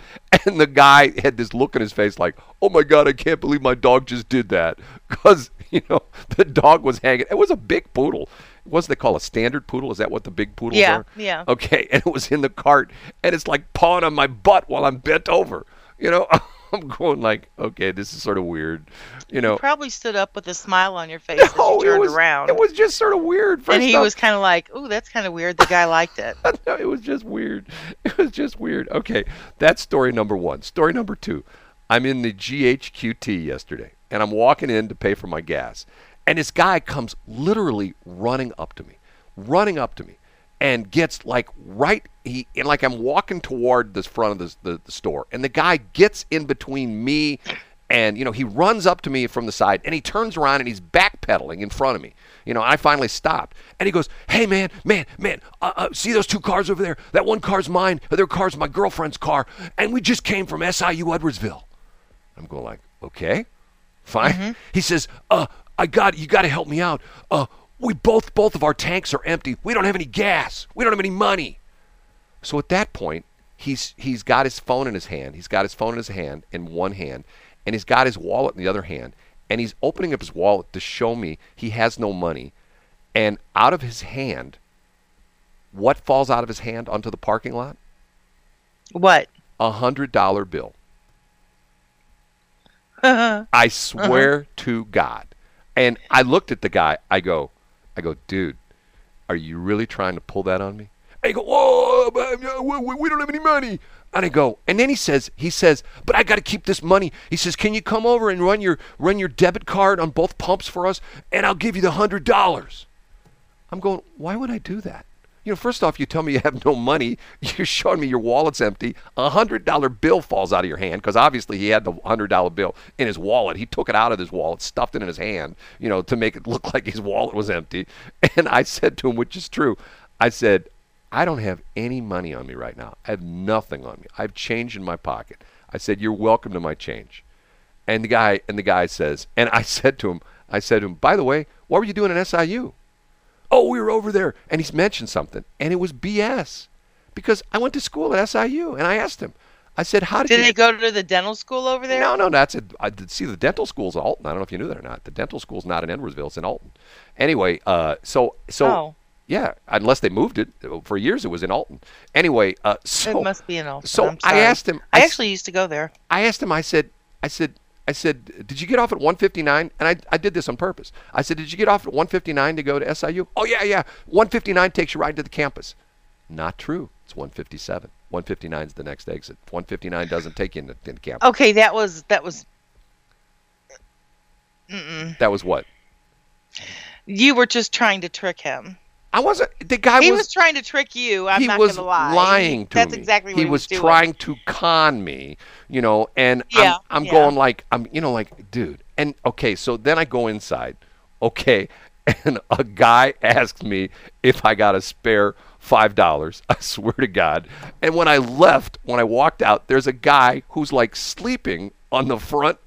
and the guy had this look in his face like, oh my God, I can't believe my dog just did that. Because, you know, the dog was hanging. It was a big poodle. What's they call a standard poodle? Is that what the big poodles Yeah, are? yeah. Okay, and it was in the cart, and it's like pawing on my butt while I'm bent over. You know, I'm going like, okay, this is sort of weird. You know, Probably stood up with a smile on your face as no, you turned it was around. it was just sort of weird. First and he off- was kind of like, "Ooh, that's kind of weird." The guy liked it. no, it was just weird. It was just weird. Okay, that's story number one. Story number two. I'm in the GHQT yesterday, and I'm walking in to pay for my gas, and this guy comes literally running up to me, running up to me, and gets like right. He and like I'm walking toward the front of the, the, the store, and the guy gets in between me. And you know he runs up to me from the side, and he turns around and he's backpedaling in front of me. You know, I finally stopped, and he goes, "Hey, man, man, man, uh, uh, see those two cars over there? That one car's mine. The other car's my girlfriend's car, and we just came from SIU Edwardsville." I'm going like, "Okay, fine." He says, "Uh, I got you. Got to help me out. Uh, we both both of our tanks are empty. We don't have any gas. We don't have any money." So at that point, he's he's got his phone in his hand. He's got his phone in his hand in one hand, and he's got his wallet in the other hand. And he's opening up his wallet to show me he has no money. And out of his hand, what falls out of his hand onto the parking lot? What? A hundred dollar bill. I swear to God. And I looked at the guy. I go, I go, dude, are you really trying to pull that on me? And he go, we- we don't have any money. And I go, and then he says, he says, but I got to keep this money. He says, can you come over and run your run your debit card on both pumps for us, and I'll give you the hundred dollars. I'm going, why would I do that? You know, first off, you tell me you have no money. You're showing me your wallet's empty. A hundred dollar bill falls out of your hand because obviously he had the hundred dollar bill in his wallet. He took it out of his wallet, stuffed it in his hand, you know, to make it look like his wallet was empty. And I said to him, which is true, I said, I don't have any money on me right now. I have nothing on me. I have change in my pocket. I said, You're welcome to my change. And the guy and the guy says, and I said to him, I said to him, by the way, what were you doing at SIU? Oh, we were over there, and he's mentioned something, and it was BS, because I went to school at SIU, and I asked him, I said, how did, Did you? they go to the dental school over there? No, no, that's it. I did see the dental school's in Alton. I don't know if you knew that or not. The dental school's not in Edwardsville; it's in Alton. Anyway, uh, so so Oh. yeah, unless they moved it for years, it was in Alton. Anyway, uh, so it must be an Alton. so I asked him. I actually used to go there. I asked him, I said, I said, I said, did you get off at 159? And I, I did this on purpose. I said, did you get off at 159 to go to SIU? Oh, yeah, yeah. 159 takes you right to the campus. Not true. It's 157. 159 is the next exit. 159 doesn't take you into, into campus. Okay, that was that was. Mm-mm. That was what? You were just trying to trick him. I wasn't. The guy he was. was, trying to trick you. I'm he not was gonna lie. lying to That's me. exactly what he he was doing. trying to con me, you know. And Yeah, I'm, I'm yeah. going like I'm, you know, like dude. And okay, so then I go inside. Okay, and a guy asked me if I got a spare five dollars. I swear to God. And when I left, when I walked out, there's a guy who's like sleeping on the front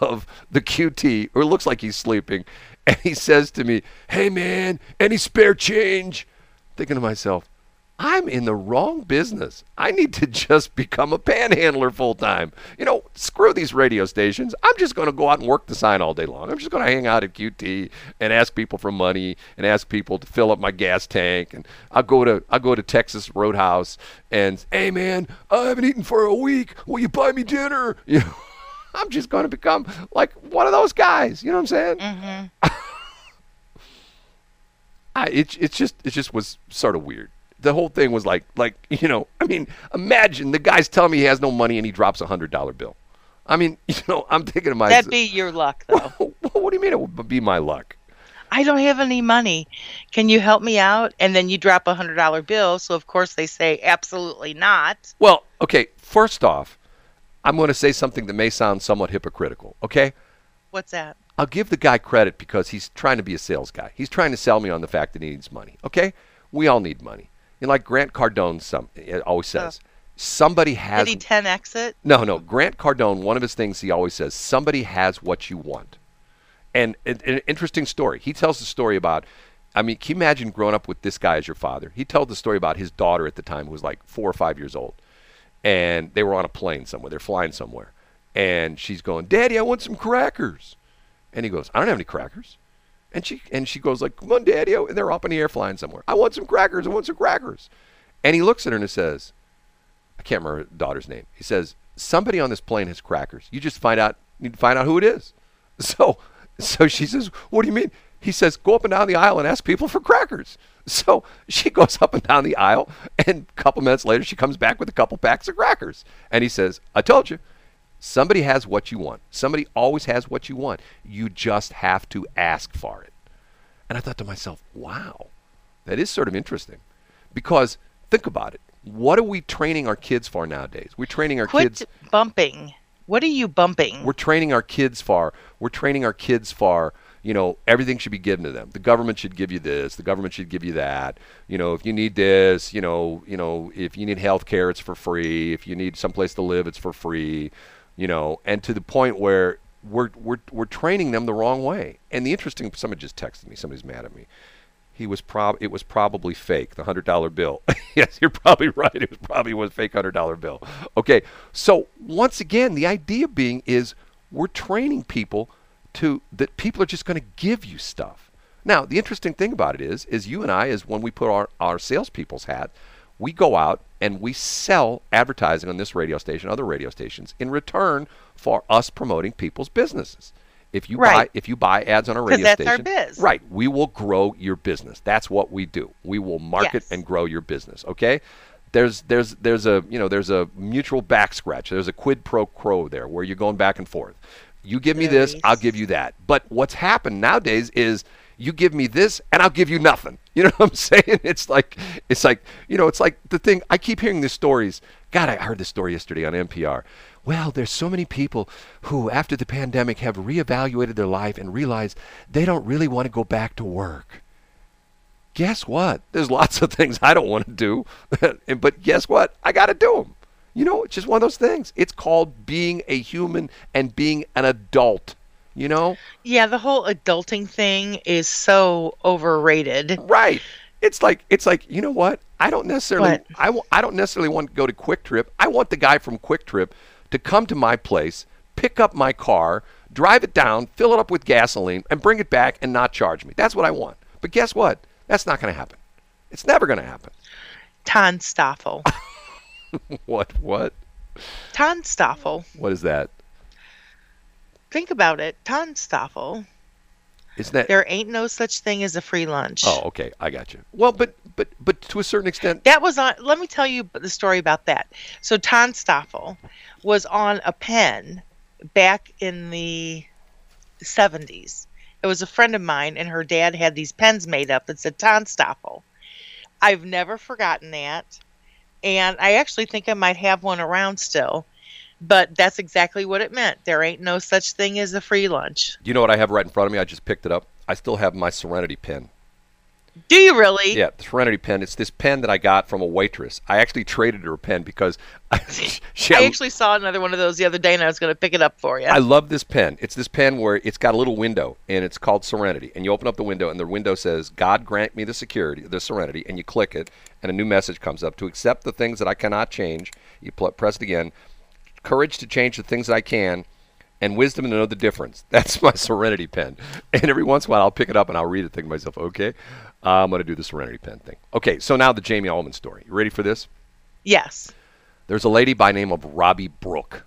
of the QT, or it looks like he's sleeping. And he says to me, "Hey man, any spare change?" thinking to myself, I'm in the wrong business. I need to just become a panhandler full time. You know, screw these radio stations. I'm just going to go out and work the sign all day long. I'm just going to hang out at QT and ask people for money and ask people to fill up my gas tank. And I'll go to I'll go to Texas Roadhouse and hey man, I haven't eaten for a week. Will you buy me dinner? You know, I'm just going to become like one of those guys. You know what I'm saying? Mm-hmm. I, it, it's just it just was sort of weird. The whole thing was like like you know I mean imagine the guy's telling me he has no money and he drops a hundred dollar bill. I mean you know I'm thinking to myself. That'd be your luck, though. what do you mean it would be my luck? I don't have any money. Can you help me out? And then you drop a hundred dollar bill. So of course they say absolutely not. Well, okay. First off, I'm going to say something that may sound somewhat hypocritical. Okay, What's that? I'll give the guy credit because he's trying to be a sales guy. He's trying to sell me on the fact that he needs money. Okay, we all need money. Know, like Grant Cardone, some uh, always says, somebody has. Did he 10 exit? No, no. Grant Cardone, one of his things he always says, somebody has what you want. And an, an interesting story. He tells the story about, I mean, can you imagine growing up with this guy as your father? He told the story about his daughter at the time, who was like four or five years old. And they were on a plane somewhere. They're flying somewhere. And she's going, Daddy, I want some crackers. And he goes, I don't have any crackers. And she and she goes like, Come on, Daddy. And they're up in the air flying somewhere. I want some crackers. I want some crackers. And he looks at her and he says, I can't remember her daughter's name. He says, Somebody on this plane has crackers. You just find out need to find out who it is. So so she says, What do you mean? He says, Go up and down the aisle and ask people for crackers. So she goes up and down the aisle, and a couple minutes later, she comes back with a couple packs of crackers. And he says, I told you, somebody has what you want. Somebody always has what you want. You just have to ask for it. And I thought to myself, wow, that is sort of interesting. Because think about it. What are we training our kids for nowadays? We're training our Quit kids. bumping. What are you bumping? We're training our kids for. We're training our kids for. You know, everything should be given to them. The government should give you this. The government should give you that. You know, if you need this, you know, you know, if you need health care, it's for free. If you need someplace to live, it's for free. You know, and to the point where we're we're we're training them the wrong way. And the interesting, somebody just texted me. Somebody's mad at me. He was prob it was probably fake, the hundred dollar bill. yes, you're probably right. It was probably was fake hundred dollar bill. Okay, so once again, the idea being is we're training people to that people are just going to give you stuff. Now, the interesting thing about it is, is you and I, is when we put our our salespeople's hat, we go out and we sell advertising on this radio station, other radio stations, in return for us promoting people's businesses. If you Right. buy if you buy ads on a radio that's our station, biz. right, we will grow your business. That's what we do. We will market Yes. and grow your business. Okay. There's there's there's a you know there's a mutual back scratch. There's a quid pro quo there where you're going back and forth. You give me this, I'll give you that. But what's happened nowadays is you give me this and I'll give you nothing. You know what I'm saying? It's like it's like you know it's like the thing. I keep hearing these stories. God, I heard this story yesterday on NPR. Well, there's so many people who, after the pandemic, have reevaluated their life and realized they don't really want to go back to work guess what? There's lots of things I don't want to do, but guess what? I got to do them. You know, it's just one of those things. It's called being a human and being an adult. You know, yeah, the whole adulting thing is so overrated. right? It's like it's like you know what? I don't necessarily What? I w- I don't necessarily want to go to QuikTrip. I want the guy from QuikTrip to come to my place, pick up my car, drive it down, fill it up with gasoline, and bring it back and not charge me. That's what I want. But guess what? That's not going to happen. It's never going to happen. TANSTAAFL. What? What? TANSTAAFL. What is that? Think about it. TANSTAAFL. Isn't that? There ain't no such thing as a free lunch. Oh, okay, I got you. Well, but but but to a certain extent, That was on. Let me tell you the story about that. So TANSTAAFL was on a pen back in the 70s. It was a friend of mine, and her dad had these pens made up that said TANSTAAFL. I've never forgotten that, and I actually think I might have one around still. But that's exactly what it meant. There ain't no such thing as a free lunch. you know what I have right in front of me? I just picked it up. I still have my Serenity pen. Do you really? Yeah, the Serenity pen. It's this pen that I got from a waitress. I actually traded her a pen because I, she, I actually saw another one of those the other day, and I was going to pick it up for you. I love this pen. It's this pen where it's got a little window and it's called Serenity. And you open up the window and the window says, God grant me the security, the serenity. And you click it and a new message comes up to accept the things that I cannot change. You pl- press it again. Courage to change the things that I can and wisdom to know the difference. That's my Serenity pen. And every once in a while I'll pick it up and I'll read it, think to myself, okay, I'm going to do the Serenity pen thing. Okay, so now the Jamie Allman story. You ready for this? yes. There's a lady by name of Robbie Brooke,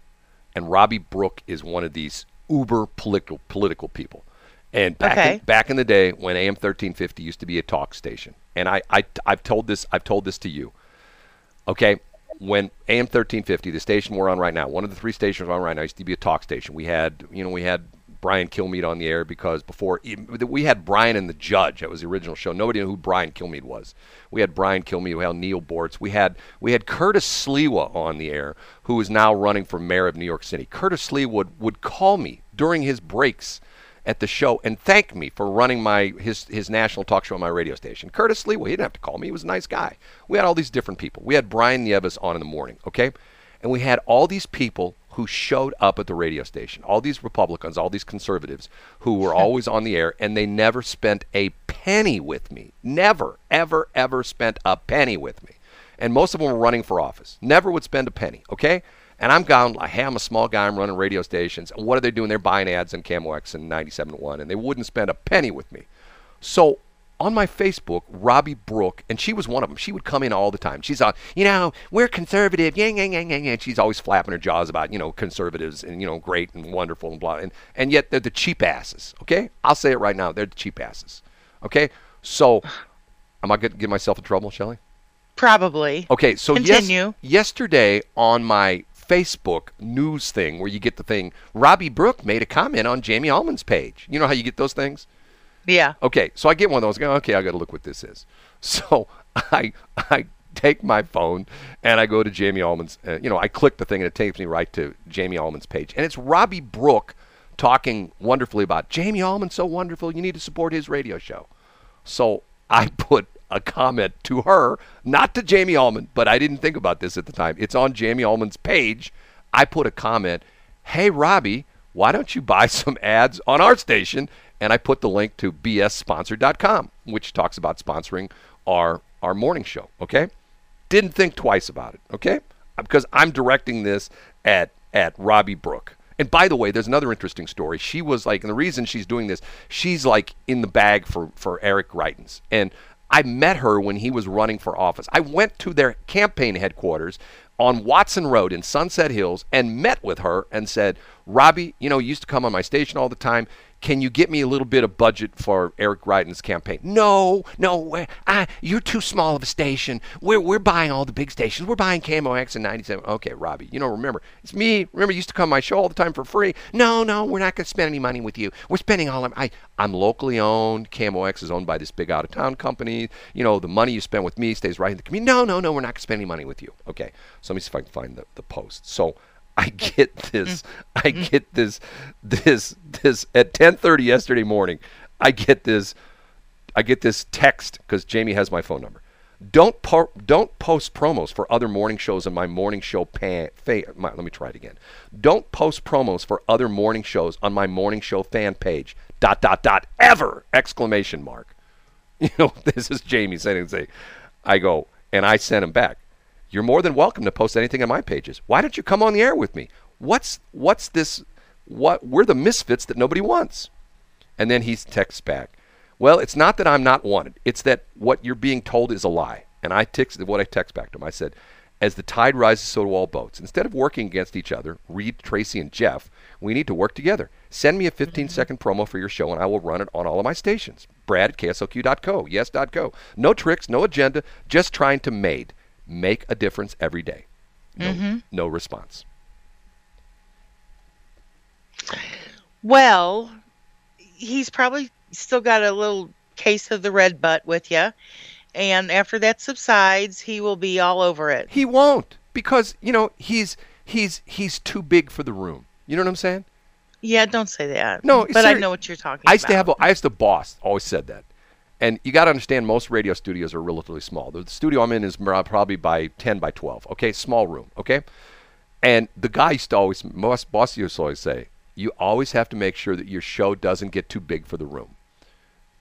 and Robbie Brooke is one of these uber political political people. And back Okay. in, back in the day when AM 1350 used to be a talk station, and I, I I've told this I've told this to you. Okay, when AM 1350, the station we're on right now, one of the three stations we're on right now used to be a talk station. We had you know we had Brian Kilmeade on the air because before we had Brian and the Judge. That was the original show. Nobody knew who Brian Kilmeade was. We had Brian Kilmeade. We had Neal Boortz. We had we had Curtis Sliwa on the air, who is now running for mayor of New York City. Curtis Sliwa would would call me during his breaks at the show and thank me for running my his his national talk show on my radio station. Curtis Lee, well, he didn't have to call me. He was a nice guy. We had all these different people. We had Brian Nieves on in the morning, okay? And we had all these people who showed up at the radio station. All these Republicans, all these conservatives who were always on the air and they never spent a penny with me. Never, ever, ever spent a penny with me. And most of them were running for office. Never would spend a penny, okay? And I'm gone like, hey, I'm a small guy. I'm running radio stations. And what are they doing? They're buying ads on KMOX and 97.1, and they wouldn't spend a penny with me. So on my Facebook, Robbie Brooke, and she was one of them. She would come in all the time. She's on, you know, we're conservative, yang, yang, yang, yang, yang. She's always flapping her jaws about, you know, conservatives and, you know, great and wonderful and blah. And, and yet they're the cheap asses, okay? I'll say it right now. They're the cheap asses, okay? So am I going to get myself in trouble, Shelley? Probably. Okay, so yes, Continue. yesterday on my Facebook news thing where you get the thing, Robbie Brooke made a comment on Jamie Allman's page. You know how you get those things? Yeah. Okay, so I get one of those. Go, okay, I got to look what this is. So I I take my phone and I go to Jamie Allman's. Uh, you know, I click the thing and it takes me right to Jamie Allman's page, and it's Robbie Brooke talking wonderfully about Jamie Allman. So wonderful, you need to support his radio show. So I put a comment to her, not to Jamie Allman, but I didn't think about this at the time. It's on Jamie Allman's page. I put a comment, "Hey Robbie, why don't you buy some ads on our station?" And I put the link to bssponsor.com, which talks about sponsoring our our morning show. Okay, didn't think twice about it. Okay, because I'm directing this at at Robbie Brook. And by the way, there's another interesting story. She was like, and the reason she's doing this, she's like in the bag for for Eric Greitens. And I met her when he was running for office. I went to their campaign headquarters on Watson Road in Sunset Hills and met with her and said, Robbie, you know, you used to come on my station all the time. Can you get me a little bit of budget for Eric Greitens' campaign? No, no, I, you're too small of a station. We're, we're buying all the big stations. We're buying KMOX and 97. Okay, Robbie, you know, remember, it's me. Remember, you used to come on my show all the time for free. No, no, we're not going to spend any money with you. We're spending all of I, I'm locally owned. KMOX is owned by this big out of town company. You know, the money you spend with me stays right in the community. No, no, no, we're not going to spend any money with you. Okay, so let me see if I can find the, the post. So I get this. Mm-hmm. I mm-hmm. get this. This. This at 10:30 yesterday morning. I get this. I get this text because Jamie has my phone number. Don't po- don't post promos for other morning shows on my morning show pan. Fa- my, let me try it again. Don't post promos for other morning shows on my morning show fan page. Dot dot dot ever exclamation mark. You know this is Jamie saying say. I go and I sent him back. You're more than welcome to post anything on my pages. Why don't you come on the air with me? What's what's this? What we're the misfits that nobody wants. And then he texts back, Well, it's not that I'm not wanted. It's that what you're being told is a lie. And I text what I text back to him. I said, As the tide rises, so do all boats. Instead of working against each other, Reed, Tracy, and Jeff, we need to work together. Send me a 15 mm-hmm. second promo for your show and I will run it on all of my stations. Brad at KSLQ.co. Yes.co. No tricks, no agenda, just trying to made. Make a difference every day. No, mm-hmm. no response. Well, he's probably still got a little case of the red butt with you. And after that subsides, he will be all over it. He won't because you know he's he's he's too big for the room. You know what I'm saying? Yeah, don't say that. No, but I know what you're talking about. I used to have a, I used to boss always said that, and you got to understand most radio studios are relatively small. The studio I'm in is probably by ten by twelve. Okay, small room. Okay, and the guy used to always most boss used to always say, you always have to make sure that your show doesn't get too big for the room.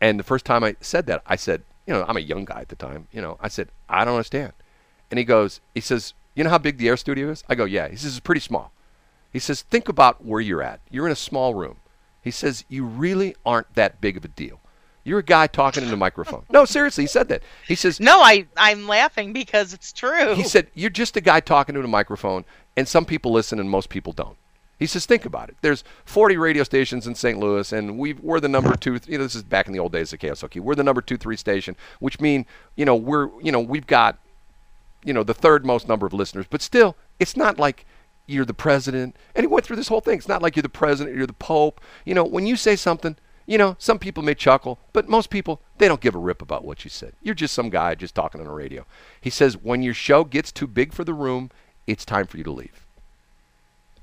And the first time I said that, I said, you know, I'm a young guy at the time. You know, I said, I don't understand. And he goes, he says, you know how big the air studio is? I go, yeah. He says, it's pretty small. He says, think about where you're at. You're in a small room. He says, you really aren't that big of a deal. You're a guy talking into a microphone. No, seriously, he said that. He says, No, I I'm laughing because it's true. he said, you're just a guy talking to a microphone, and some people listen and most people don't. He says, think about it. There's 40 radio stations in St. Louis, and we we're the number two. You know, this is back in the old days of KSOQ. We're the number two, three station, which mean you know we're you know we've got you know the third most number of listeners, but still, it's not like you're the president. And he went through this whole thing. It's not like you're the president, you're the pope. You know, when you say something, you know, some people may chuckle, but most people they don't give a rip about what you said. You're just some guy just talking on the radio. He says when your show gets too big for the room, it's time for you to leave.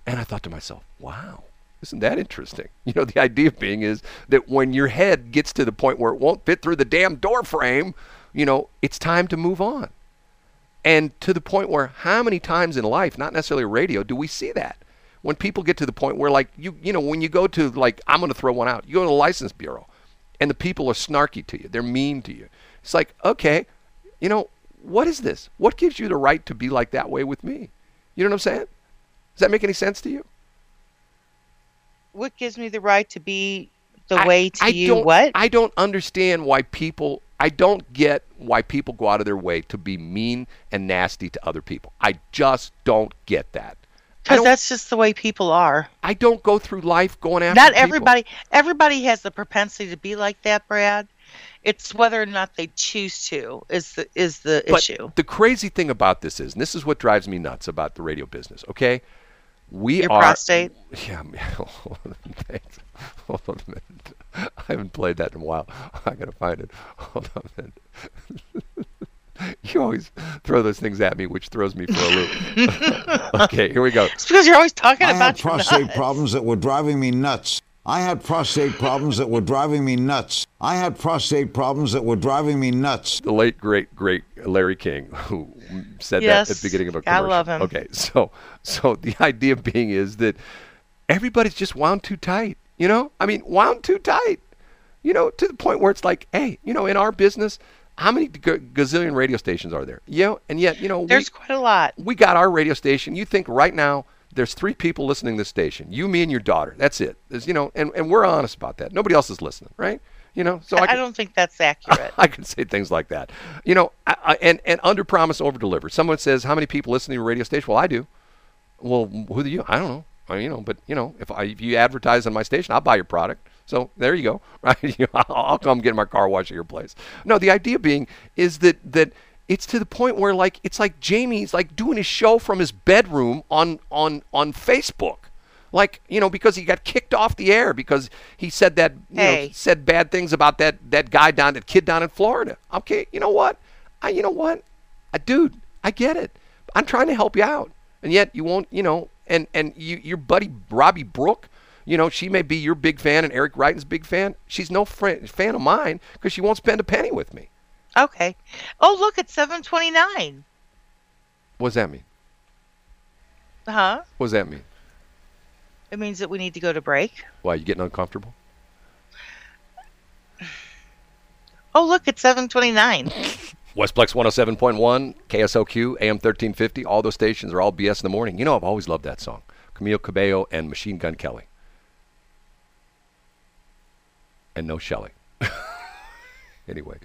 And I thought to myself, wow, isn't that interesting? You know, the idea being is that when your head gets to the point where it won't fit through the damn door frame, you know, it's time to move on. And to the point where how many times in life, not necessarily radio, do we see that? When people get to the point where like you you know, when you go to like I'm gonna throw one out, you go to the license bureau and the people are snarky to you. They're mean to you. It's like, okay, you know, what is this? What gives you the right to be like that way with me? You know what I'm saying? Does that make any sense to you? What gives me the right to be the I- way to I you? don't- What? I don't understand why people. I don't get why people go out of their way to be mean and nasty to other people. I just don't get that. Because that's just the way people are. I don't go through life going after. Not people. everybody. Everybody has the propensity to be like that, Brad. It's whether or not they choose to is the is the But issue. the crazy thing about this is, and this is what drives me nuts about the radio business. Okay, we Your are. prostate? Yeah. man, Thanks. Hold on a minute. I haven't played that in a while. I gotta find it. Hold on a minute. you always throw those things at me, which throws me for a loop. okay, here we go. It's because you're always talking I had about your prostate nuts. problems that were driving me nuts. I had prostate problems that were driving me nuts. I had prostate problems that were driving me nuts. the late great great Larry King who said Yes, that at the beginning of a I commercial. love him. Okay, so so the idea being is that everybody's just wound too tight. You know, I mean, wound too tight. You know, to the point where it's like, hey, you know, in our business, how many g- gazillion radio stations are there? You know, and yet, you know, There's we, quite a lot. we got our radio station. You think right now there's three people listening to this station. You, me, and your daughter. That's it. There's, you know, and, and we're honest about that. Nobody else is listening, right? You know, so I, I, can, don't think that's accurate. I can say things like that. You know, I, and and under promise, over deliver. Someone says, "How many people listen to your radio station?" Well, I do. Well, who do you? I don't know. I, you know, but you know, if I if you advertise on my station, I'll buy your product. So there you go. Right? I'll, come get my car washed at your place. No, the idea being is that that it's to the point where like it's like Jamie's like doing his show from his bedroom on on on Facebook. Like you know, because he got kicked off the air because he said that you know, said bad things about that that guy down that kid down in Florida. Okay, you know what? I you know what? I, dude, I get it. I'm trying to help you out, and yet you won't. You know, and and you your buddy Robbie Brooke. You know, she may be your big fan and Eric Greitens' big fan. She's no friend, fan of mine because she won't spend a penny with me. Okay. Oh, look, it's 729. What does that mean? Huh? What does that mean? It means that we need to go to break. Why are you getting uncomfortable? Oh, look, it's 729. Westplex 107.1, KSOQ, AM 1350, all those stations are all BS in the morning. You know, I've always loved that song. Camila Cabello and Machine Gun Kelly. And no Shelley. anyway,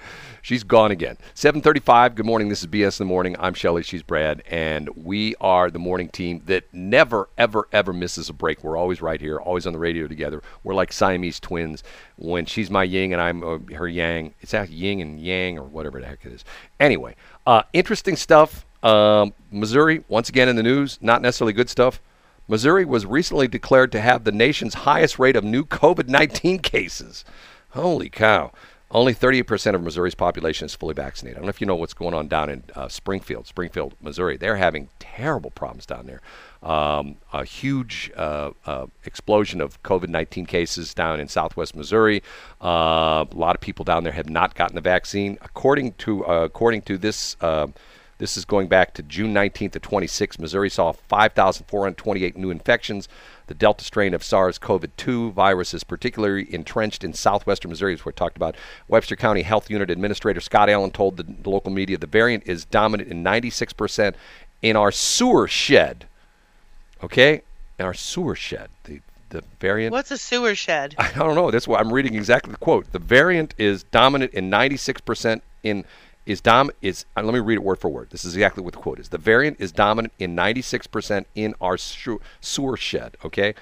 she's gone again. 735, good morning. This is BS in the morning. I'm Shelley, she's Brad, and we are the morning team that never, ever, ever misses a break. We're always right here, always on the radio together. We're like Siamese twins. When she's my yin and I'm uh, her yang, it's actually yin and yang or whatever the heck it is. Anyway, uh, interesting stuff. Um, Missouri, once again in the news, not necessarily good stuff. Missouri was recently declared to have the nation's highest rate of new COVID 19 cases. Holy cow. Only 38% of Missouri's population is fully vaccinated. I don't know if you know what's going on down in uh, Springfield, Springfield, Missouri. They're having terrible problems down there. Um, a huge uh, uh, explosion of COVID 19 cases down in southwest Missouri. Uh, a lot of people down there have not gotten the vaccine. According to, uh, according to this, uh, this is going back to June 19th to 26. Missouri saw 5,428 new infections. The Delta strain of SARS CoV 2 virus is particularly entrenched in southwestern Missouri, as we talked about. Webster County Health Unit Administrator Scott Allen told the, the local media the variant is dominant in 96% in our sewer shed. Okay? In our sewer shed. The, the variant. What's a sewer shed? I don't know. That's why I'm reading exactly the quote. The variant is dominant in 96% in is dom is uh, let me read it word for word. This is exactly what the quote is. The variant is dominant in 96% in our sewer shed. Okay.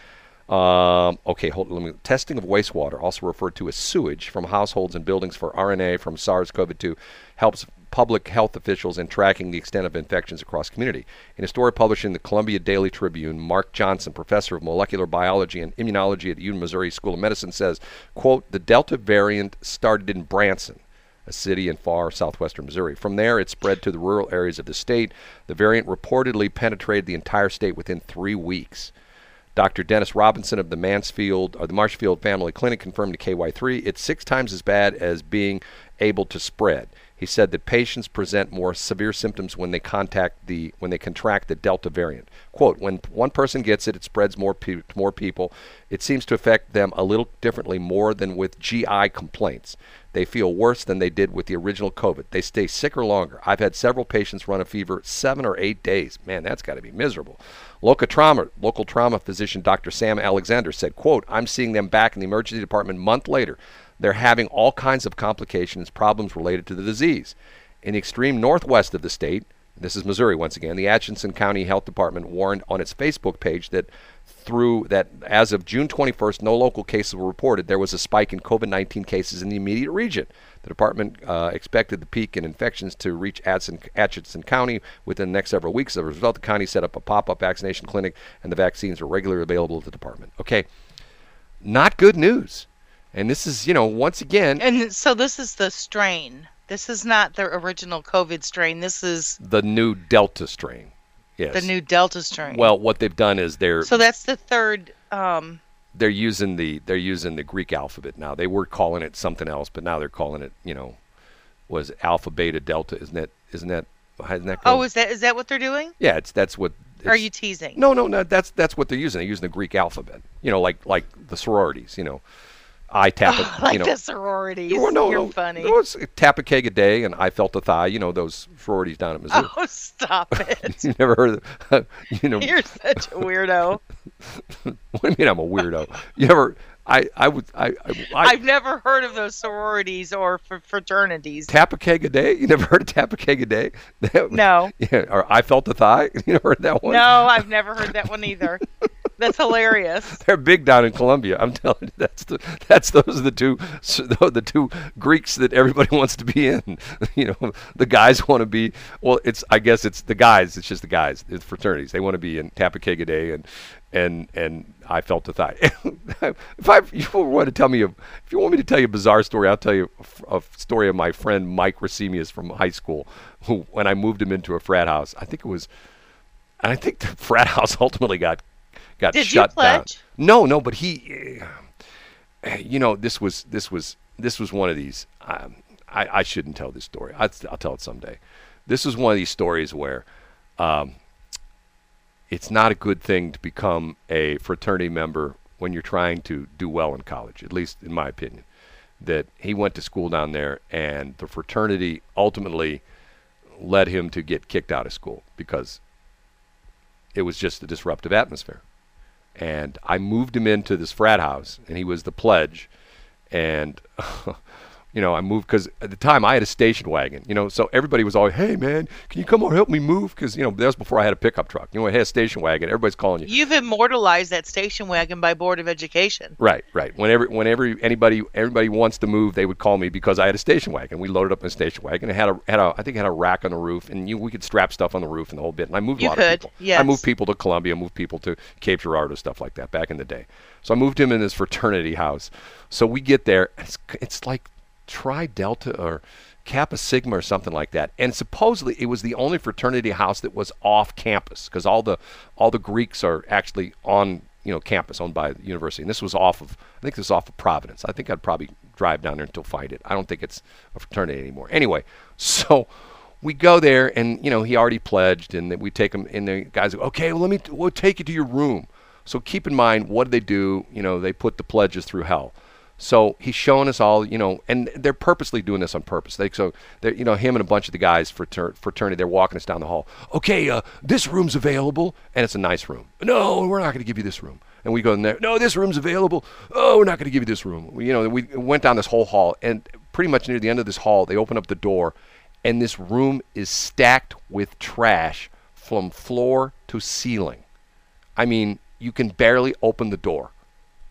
Um, okay, hold let me. Testing of wastewater, also referred to as sewage from households and buildings for RNA from SARS-CoV-2, helps public health officials in tracking the extent of infections across community. In a story published in the Columbia Daily Tribune, Mark Johnson, professor of molecular biology and immunology at the U Missouri School of Medicine, says, "quote The Delta variant started in Branson." A city in far southwestern Missouri. From there, it spread to the rural areas of the state. The variant reportedly penetrated the entire state within three weeks. Dr. Dennis Robinson of the Mansfield or the Marshfield Family Clinic confirmed to KY3 it's six times as bad as being able to spread. He said that patients present more severe symptoms when they contact the when they contract the Delta variant. Quote: When one person gets it, it spreads more pe- to more people. It seems to affect them a little differently, more than with GI complaints. They feel worse than they did with the original COVID. They stay sicker longer. I've had several patients run a fever seven or eight days. Man, that's got to be miserable. Local trauma, local trauma physician Dr. Sam Alexander said, quote, I'm seeing them back in the emergency department a month later. They're having all kinds of complications, problems related to the disease. In the extreme northwest of the state, this is Missouri once again, the Atchison County Health Department warned on its Facebook page that through that as of June 21st, no local cases were reported. There was a spike in COVID 19 cases in the immediate region. The department uh, expected the peak in infections to reach Atchison, Atchison County within the next several weeks. As a result, the county set up a pop up vaccination clinic, and the vaccines are regularly available at the department. Okay, not good news. And this is, you know, once again. And so this is the strain. This is not the original COVID strain. This is the new Delta strain. Yes. The new Delta strain. Well, what they've done is they're So that's the third um they're using the they're using the Greek alphabet now. They were calling it something else, but now they're calling it, you know, was alpha beta delta, isn't that isn't that isn't that Oh, is that is that what they're doing? Yeah, it's that's what it's, Are you teasing? No, no, no, that's that's what they're using. They're using the Greek alphabet. You know, like like the sororities, you know. I tap it. like you know, the sororities. Well, no, You're no, funny. No, it's tap a keg a day, and I felt a thigh. You know those sororities down at Missouri. Oh, stop it! you never heard of? You know, you're such a weirdo. what do you mean I'm a weirdo? You never? I I would I, I have never heard of those sororities or fraternities. Tap a keg a day. You never heard of tap a keg a day? no. Yeah. Or I felt a thigh. You never heard that one? No, I've never heard that one either. That's hilarious. They're big down in Columbia. I'm telling you, that's the that's those are the two the two Greeks that everybody wants to be in. You know, the guys want to be. Well, it's I guess it's the guys. It's just the guys. It's fraternities. They want to be in Kappa Day and and and I felt the thigh. if I you want to tell me a, if you want me to tell you a bizarre story, I'll tell you a, a story of my friend Mike Racemius from high school, who when I moved him into a frat house, I think it was, I think the frat house ultimately got got Did shut down. No, no, but he, uh, you know, this was this was this was one of these. Um, I, I shouldn't tell this story. I, will tell it someday. This was one of these stories where um, it's not a good thing to become a fraternity member when you're trying to do well in college. At least in my opinion, that he went to school down there, and the fraternity ultimately led him to get kicked out of school because it was just a disruptive atmosphere and I moved him into this frat house, and he was the pledge, and you know, I moved because at the time I had a station wagon, you know, so everybody was always, hey man, can you come over help me move? Because you know that was before I had a pickup truck. You know, I had a station wagon. Everybody's calling you. You've immortalized that station wagon by Board of Education. Right, right. Whenever, whenever anybody, everybody wants to move, they would call me because I had a station wagon. We loaded up in a station wagon. It had a, had a, I think it had a rack on the roof, and you, we could strap stuff on the roof and the whole bit. And I moved you a lot could, of people. Yes. I moved people to Columbia, moved people to Cape Girardeau, stuff like that back in the day. So I moved him in this fraternity house. So we get there. It's, it's like Tri Delta or Kappa Sigma or something like that. And supposedly it was the only fraternity house that was off campus because all the all the Greeks are actually on you know campus owned by the university. And this was off of I think this was off of Providence. I think I'd probably drive down there until find it. I don't think it's a fraternity anymore. Anyway, so we go there and you know he already pledged and we take him and the guys go okay well let me we'll take you to your room. So keep in mind what do they do? You know they put the pledges through hell. So he's showing us all, you know, and they're purposely doing this on purpose. They, so, you know, him and a bunch of the guys frater- fraternity, they're walking us down the hall. Okay, uh, this room's available, and it's a nice room. No, we're not going to give you this room. And we go in there. No, this room's available. Oh, we're not going to give you this room. We, you know, we went down this whole hall, and pretty much near the end of this hall, they open up the door, and this room is stacked with trash from floor to ceiling. I mean, you can barely open the door.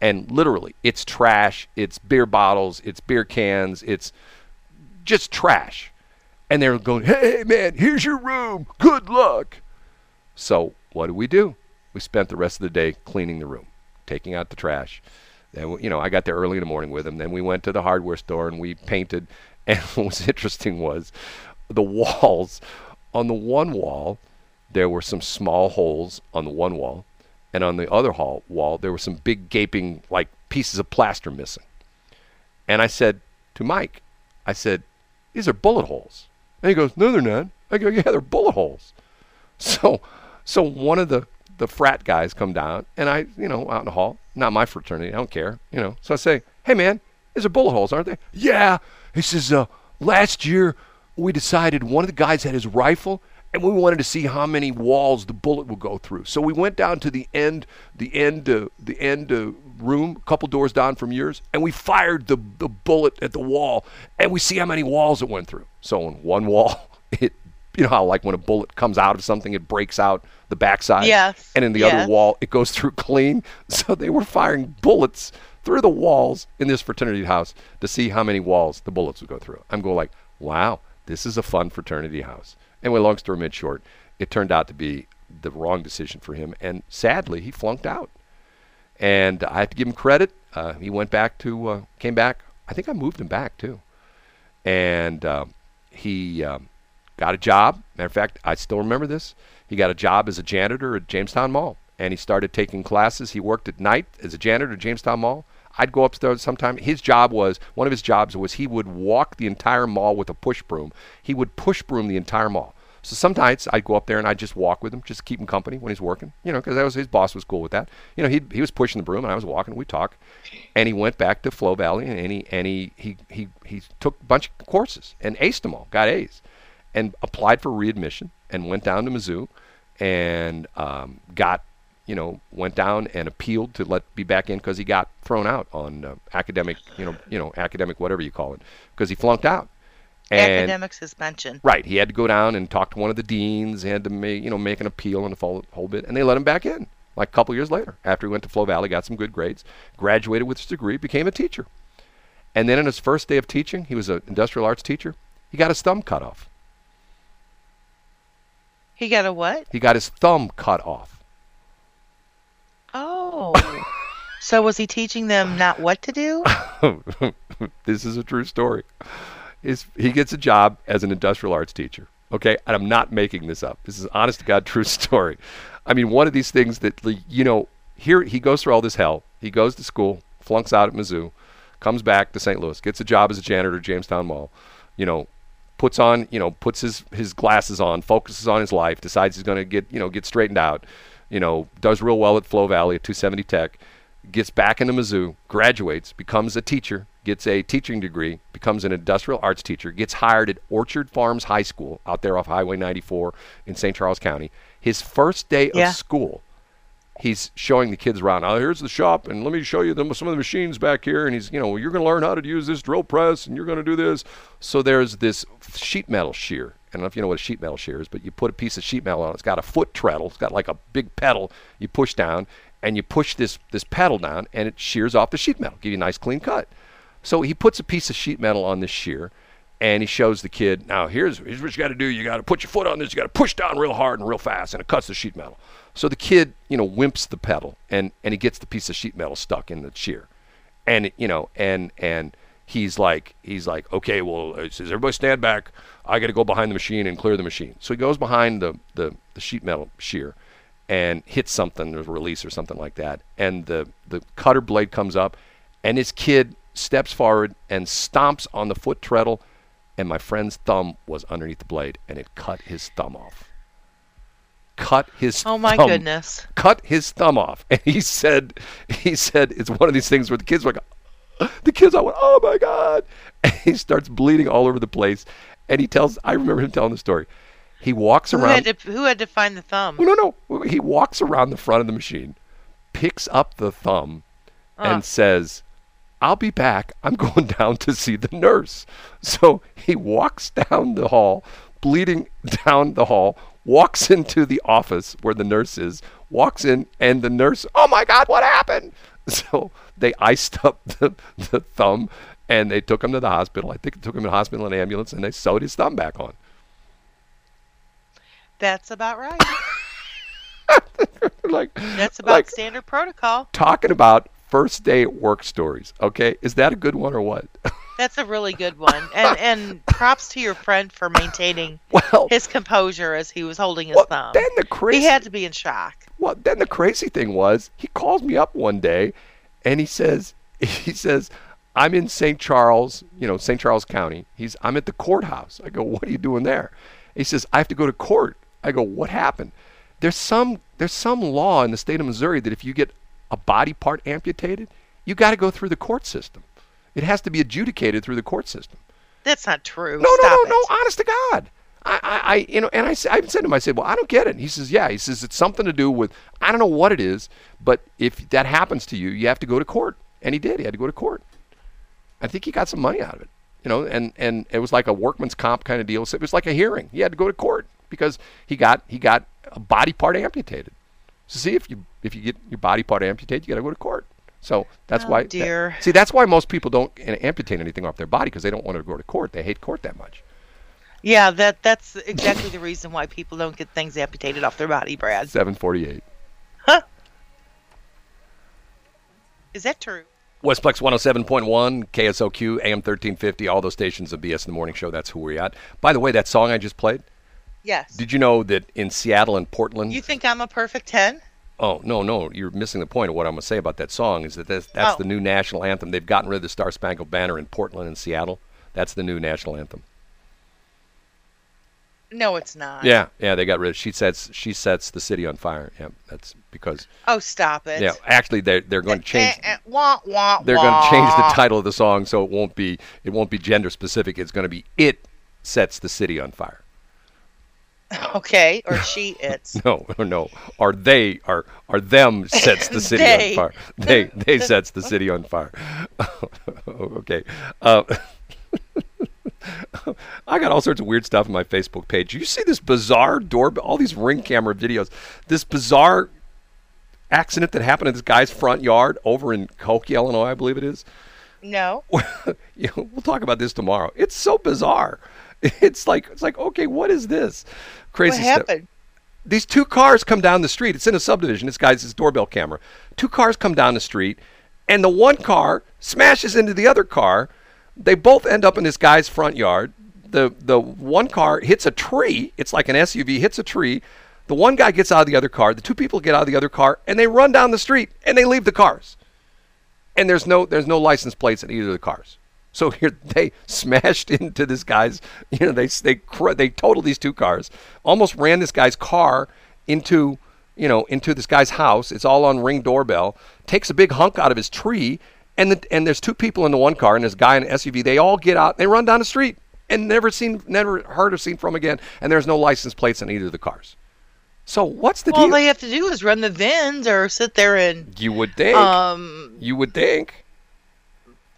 And literally, it's trash, it's beer bottles, it's beer cans, it's just trash. And they're going, hey, man, here's your room. Good luck. So, what do we do? We spent the rest of the day cleaning the room, taking out the trash. Then, you know, I got there early in the morning with him. Then we went to the hardware store and we painted. And what was interesting was the walls. On the one wall, there were some small holes on the one wall, and on the other hall, wall, there were some big gaping like pieces of plaster missing. And I said to Mike, I said, "These are bullet holes." And he goes, "No, they're not." I go, "Yeah, they're bullet holes." So, so one of the the frat guys come down, and I, you know, out in the hall, not my fraternity, I don't care, you know. So I say, "Hey, man, these are bullet holes, aren't they?" Yeah. He says, uh, "Last year we decided one of the guys had his rifle." And we wanted to see how many walls the bullet would go through. So we went down to the end, the end, uh, the end uh, room, a couple doors down from yours, and we fired the the bullet at the wall, and we see how many walls it went through. So on one wall, it you know how like when a bullet comes out of something, it breaks out the backside. Yes. And in the yes. other wall, it goes through clean. So they were firing bullets through the walls in this fraternity house to see how many walls the bullets would go through. I'm going like, wow, this is a fun fraternity house. Anyway, long story made short, it turned out to be the wrong decision for him, and sadly, he flunked out. And I have to give him credit. Uh, he went back to, uh, came back. I think I moved him back too, and uh, he um, got a job. Matter of fact, I still remember this. He got a job as a janitor at Jamestown Mall, and he started taking classes. He worked at night as a janitor at Jamestown Mall. I'd go upstairs sometime. His job was one of his jobs was he would walk the entire mall with a push broom. He would push broom the entire mall. So sometimes I'd go up there and I'd just walk with him, just keep him company when he's working. You know, because was his boss was cool with that. You know, he he was pushing the broom and I was walking. We talk, and he went back to Flo Valley and he and he he he, he took a bunch of courses and aced them all, got A's, and applied for readmission and went down to Mizzou and um, got you know, went down and appealed to let be back in because he got thrown out on uh, academic, you know, you know, academic whatever you call it, because he flunked out. And, Academic suspension. Right, he had to go down and talk to one of the deans. He had to make, you know, make an appeal and the whole, whole bit, and they let him back in. Like a couple years later, after he went to Flo Valley, got some good grades, graduated with his degree, became a teacher. And then on his first day of teaching, he was an industrial arts teacher. He got his thumb cut off. He got a what? He got his thumb cut off. So was he teaching them not what to do? this is a true story. He gets a job as an industrial arts teacher. Okay, and I'm not making this up. This is honest to God true story. I mean, one of these things that you know, here he goes through all this hell. He goes to school, flunks out at Mizzou, comes back to St. Louis, gets a job as a janitor at Jamestown Mall. You know, puts on, you know, puts his his glasses on, focuses on his life, decides he's going to get, you know, get straightened out. You know, does real well at Flo Valley at 270 Tech, gets back into Mizzou, graduates, becomes a teacher, gets a teaching degree, becomes an industrial arts teacher, gets hired at Orchard Farms High School out there off Highway 94 in St. Charles County. His first day Yeah. of school, he's showing the kids around. Oh, here's the shop, and let me show you them, some of the machines back here. And he's, you know, you're going to learn how to use this drill press, and you're going to do this. So there's this sheet metal shear. I don't know if you know what a sheet metal shear is, but you put a piece of sheet metal on. it. It's got a foot treadle. It's got like a big pedal. You push down, and you push this this pedal down, and it shears off the sheet metal, give you a nice clean cut. So he puts a piece of sheet metal on this shear, and he shows the kid, now here's, here's what you got to do. You got to put your foot on this. You got to push down real hard and real fast, and it cuts the sheet metal. So the kid, you know, wimps the pedal, and and he gets the piece of sheet metal stuck in the shear, and you know, and and he's like, he's like, okay, well, uh, says everybody stand back. I got to go behind the machine and clear the machine. So he goes behind the the, the sheet metal shear, and hits something, there's a release or something like that, and the the cutter blade comes up, and his kid steps forward and stomps on the foot treadle, and my friend's thumb was underneath the blade, and it cut his thumb off. Cut his Oh my thumb- goodness. cut his thumb off. And he said, he said, it's one of these things where the kids were like, the kids, all went, oh my God. And he starts bleeding all over the place. And he tells, I remember him telling the story. He walks Who around. had to who had to find the thumb? Oh, no, no. He walks around the front of the machine, picks up the thumb, and says, I'll be back. I'm going down to see the nurse. So he walks down the hall, bleeding down the hall, walks into the office where the nurse is, walks in, and the nurse, oh my God, what happened? So they iced up the, the thumb and they took him to the hospital. I think they took him to the hospital in an ambulance and they sewed his thumb back on. That's about right. like That's about like standard protocol. talking about first day at work stories. Okay, is that a good one or what? That's a really good one. And and props to your friend for maintaining well, his composure as he was holding his well, thumb. then the crazy He had to be in shock. Well, then the crazy thing was he calls me up one day and he says he says I'm in St. Charles, you know, St. Charles County. He's I'm at the courthouse. I go, "What are you doing there?" He says, "I have to go to court." I go, "What happened?" There's some there's some law in the state of Missouri that if you get a body part amputated, you got to go through the court system. It has to be adjudicated through the court system. That's not true. No, Stop no, it. no, no. Honest to God. I, I, I, you know, and I, I said to him, I said, well, I don't get it. And he says, yeah. He says it's something to do with, I don't know what it is, but if that happens to you, you have to go to court. And he did. He had to go to court. I think he got some money out of it. You know, and and it was like a workman's comp kind of deal. So it was like a hearing. He had to go to court because he got he got a body part amputated. So see if you if you get your body part amputated, you got to go to court. So that's Oh, why. that- dear. see, that's why most people don't amputate anything off their body because they don't want to go to court. They hate court that much. Yeah, that that's exactly the reason why people don't get things amputated off their body, Brad. 748. Huh? Is that true? Westplex 107.1, KSOQ, AM 1350, all those stations of BS in the Morning Show. That's who we're at. By the way, that song I just played, Yes. did you know that in Seattle and Portland? you think I'm a perfect 10? oh, no, no, you're missing the point of what I'm going to say about that song is that that's, that's Oh. the new national anthem. They've gotten rid of the Star Spangled Banner in Portland and Seattle. That's the new national anthem. No, it's not. Yeah, yeah, they got rid of She sets she sets the city on fire. Yeah, that's because Oh, stop it. yeah, actually they're they're going to change Eh, eh, wah, wah, they're going to change the title of the song so it won't be it won't be gender specific. It's going to be it sets the city on fire. Okay, or she it's. No, no, or they are are them sets the city on fire. They they sets the city on fire. okay. Uh, I got all sorts of weird stuff on my Facebook page. You see this bizarre doorbell, all these ring camera videos, this bizarre accident that happened in this guy's front yard over in Koki, Illinois, I believe it is. No. we'll talk about this tomorrow. It's so bizarre. It's like it's like okay, what is this? Crazy What stuff happened? these two cars come down the street. It's in a subdivision. This guy's his doorbell camera. Two cars come down the street, and the one car smashes into the other car. They both end up in this guy's front yard. The the one car hits a tree. It's like an SUV hits a tree. The one guy gets out of the other car. The two people get out of the other car, and they run down the street and they leave the cars. And there's no there's no license plates in either of the cars. So here they smashed into this guy's, you know, they they they totaled these two cars, almost ran this guy's car into, you know, into this guy's house. It's all on ring doorbell. Takes a big hunk out of his tree, and the, and there's two people in the one car and this guy in an SUV. They all get out. They run down the street and never seen, never heard or seen from again. And there's no license plates on either of the cars. So what's the All deal? they have to do is run the VINs or sit there and. you would think. Um, you would think.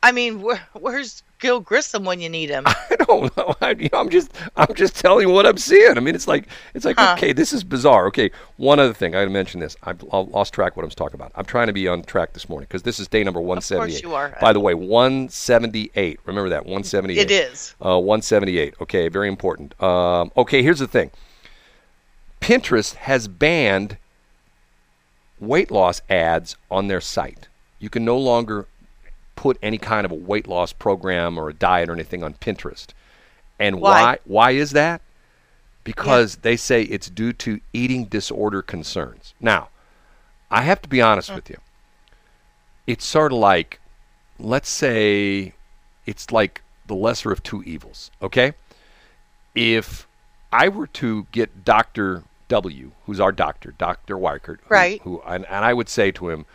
I mean, where, where's Gil Grissom when you need him? I don't know. I, you know, I'm just I'm just telling you what I'm seeing. I mean, it's like it's like Huh. okay, this is bizarre. Okay, one other thing I got to mention this. I've I lost track what I was talking about. I'm trying to be on track this morning because this is day number 178. Of course you are. By the way, 178. Remember that 178. It is. Uh, 178. Okay, very important. Um, okay, here's the thing. Pinterest has banned weight loss ads on their site. You can no longer put any kind of a weight loss program or a diet or anything on Pinterest. And Why? why why is that? Because they say it's due to eating disorder concerns. Now, I have to be honest with you. It's sort of like let's say it's like the lesser of two evils, okay? If I were to get Dr. W, who's our doctor, Dr. Weichert, who, Right. who and, and I would say to him,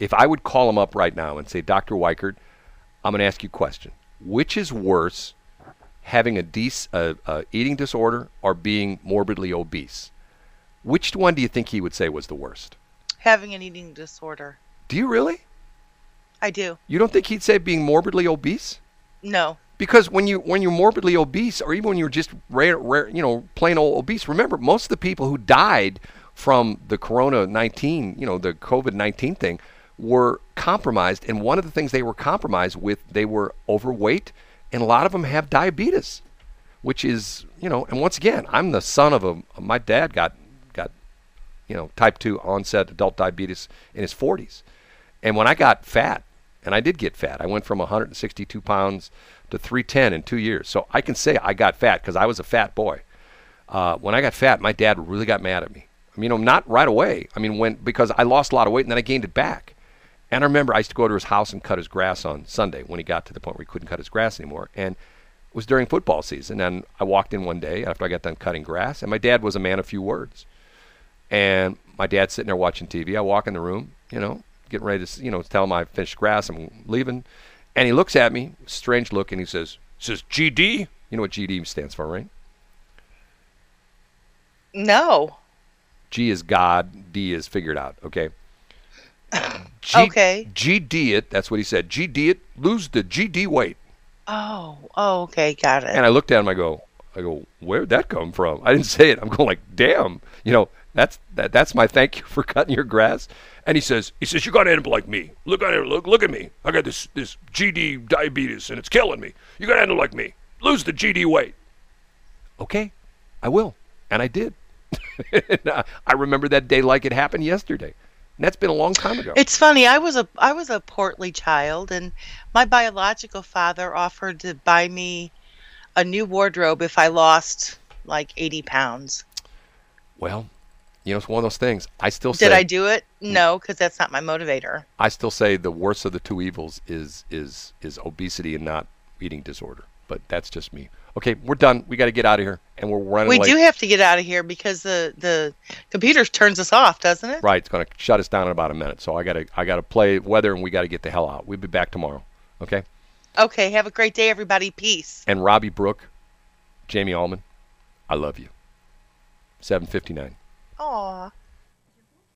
if I would call him up right now and say, Dr. Weichert, I'm going to ask you a question. Which is worse, having a, dis- a, a eating disorder or being morbidly obese? Which one do you think he would say was the worst? Having an eating disorder. Do you really? I do. You don't think he'd say being morbidly obese? No. Because when you when you're morbidly obese, or even when you're just rare, rare, you know, plain old obese, remember most of the people who died from the Corona 19, you know, the COVID 19 thing, were compromised. And one of the things they were compromised with, they were overweight, and a lot of them have diabetes, which is, you know, and once again, I'm the son of a. My dad got got, you know, type two onset adult diabetes in his 40s, and when I got fat, and I did get fat, I went from 162 pounds to 310 in two years. So I can say I got fat because I was a fat boy. Uh, when I got fat, my dad really got mad at me. I mean, you know, not right away. I mean, when because I lost a lot of weight and then I gained it back. And I remember I used to go to his house and cut his grass on Sunday when he got to the point where he couldn't cut his grass anymore. And it was during football season. And I walked in one day after I got done cutting grass, and my dad was a man of few words. And my dad's sitting there watching TV. I walk in the room, you know, getting ready to, you know, tell him I finished grass, I'm leaving. And he looks at me, strange look, and he says, says GD. You know what GD stands for, right? No. G is God, D is figured out, okay? G, Okay. GD it, that's what he said. GD it, lose the GD weight. Oh. Oh. Okay. Got it. And I looked at him, I go, I go, where'd that come from? I didn't say it. I'm going like, damn, you know, that's that, that's my thank you for cutting your grass. And he says, he says, you got to end up like me. Look at it, look, look at me. I got this this GD diabetes and it's killing me. You got to end up like me. Lose the GD weight. Okay, I will, and I did. And, uh, I remember that day like it happened yesterday. And that's been a long time ago. It's funny. I was a I was a portly child, and my biological father offered to buy me a new wardrobe if I lost like eighty pounds. well, you know, it's one of those things. I still say Did I do it? No, because that's not my motivator. I still say the worst of the two evils is is is obesity and not eating disorder. But that's just me. Okay, we're done. We got to get out of here, and we're running We late. do have to get out of here because the the computer turns us off, doesn't it? right, it's going to shut us down in about a minute. So I got to I got to play weather, and we got to get the hell out. We'll be back tomorrow. Okay. Okay. Have a great day, everybody. Peace. And Robbie Brook, Jamie Allman, I love you. Seven fifty nine. Aw.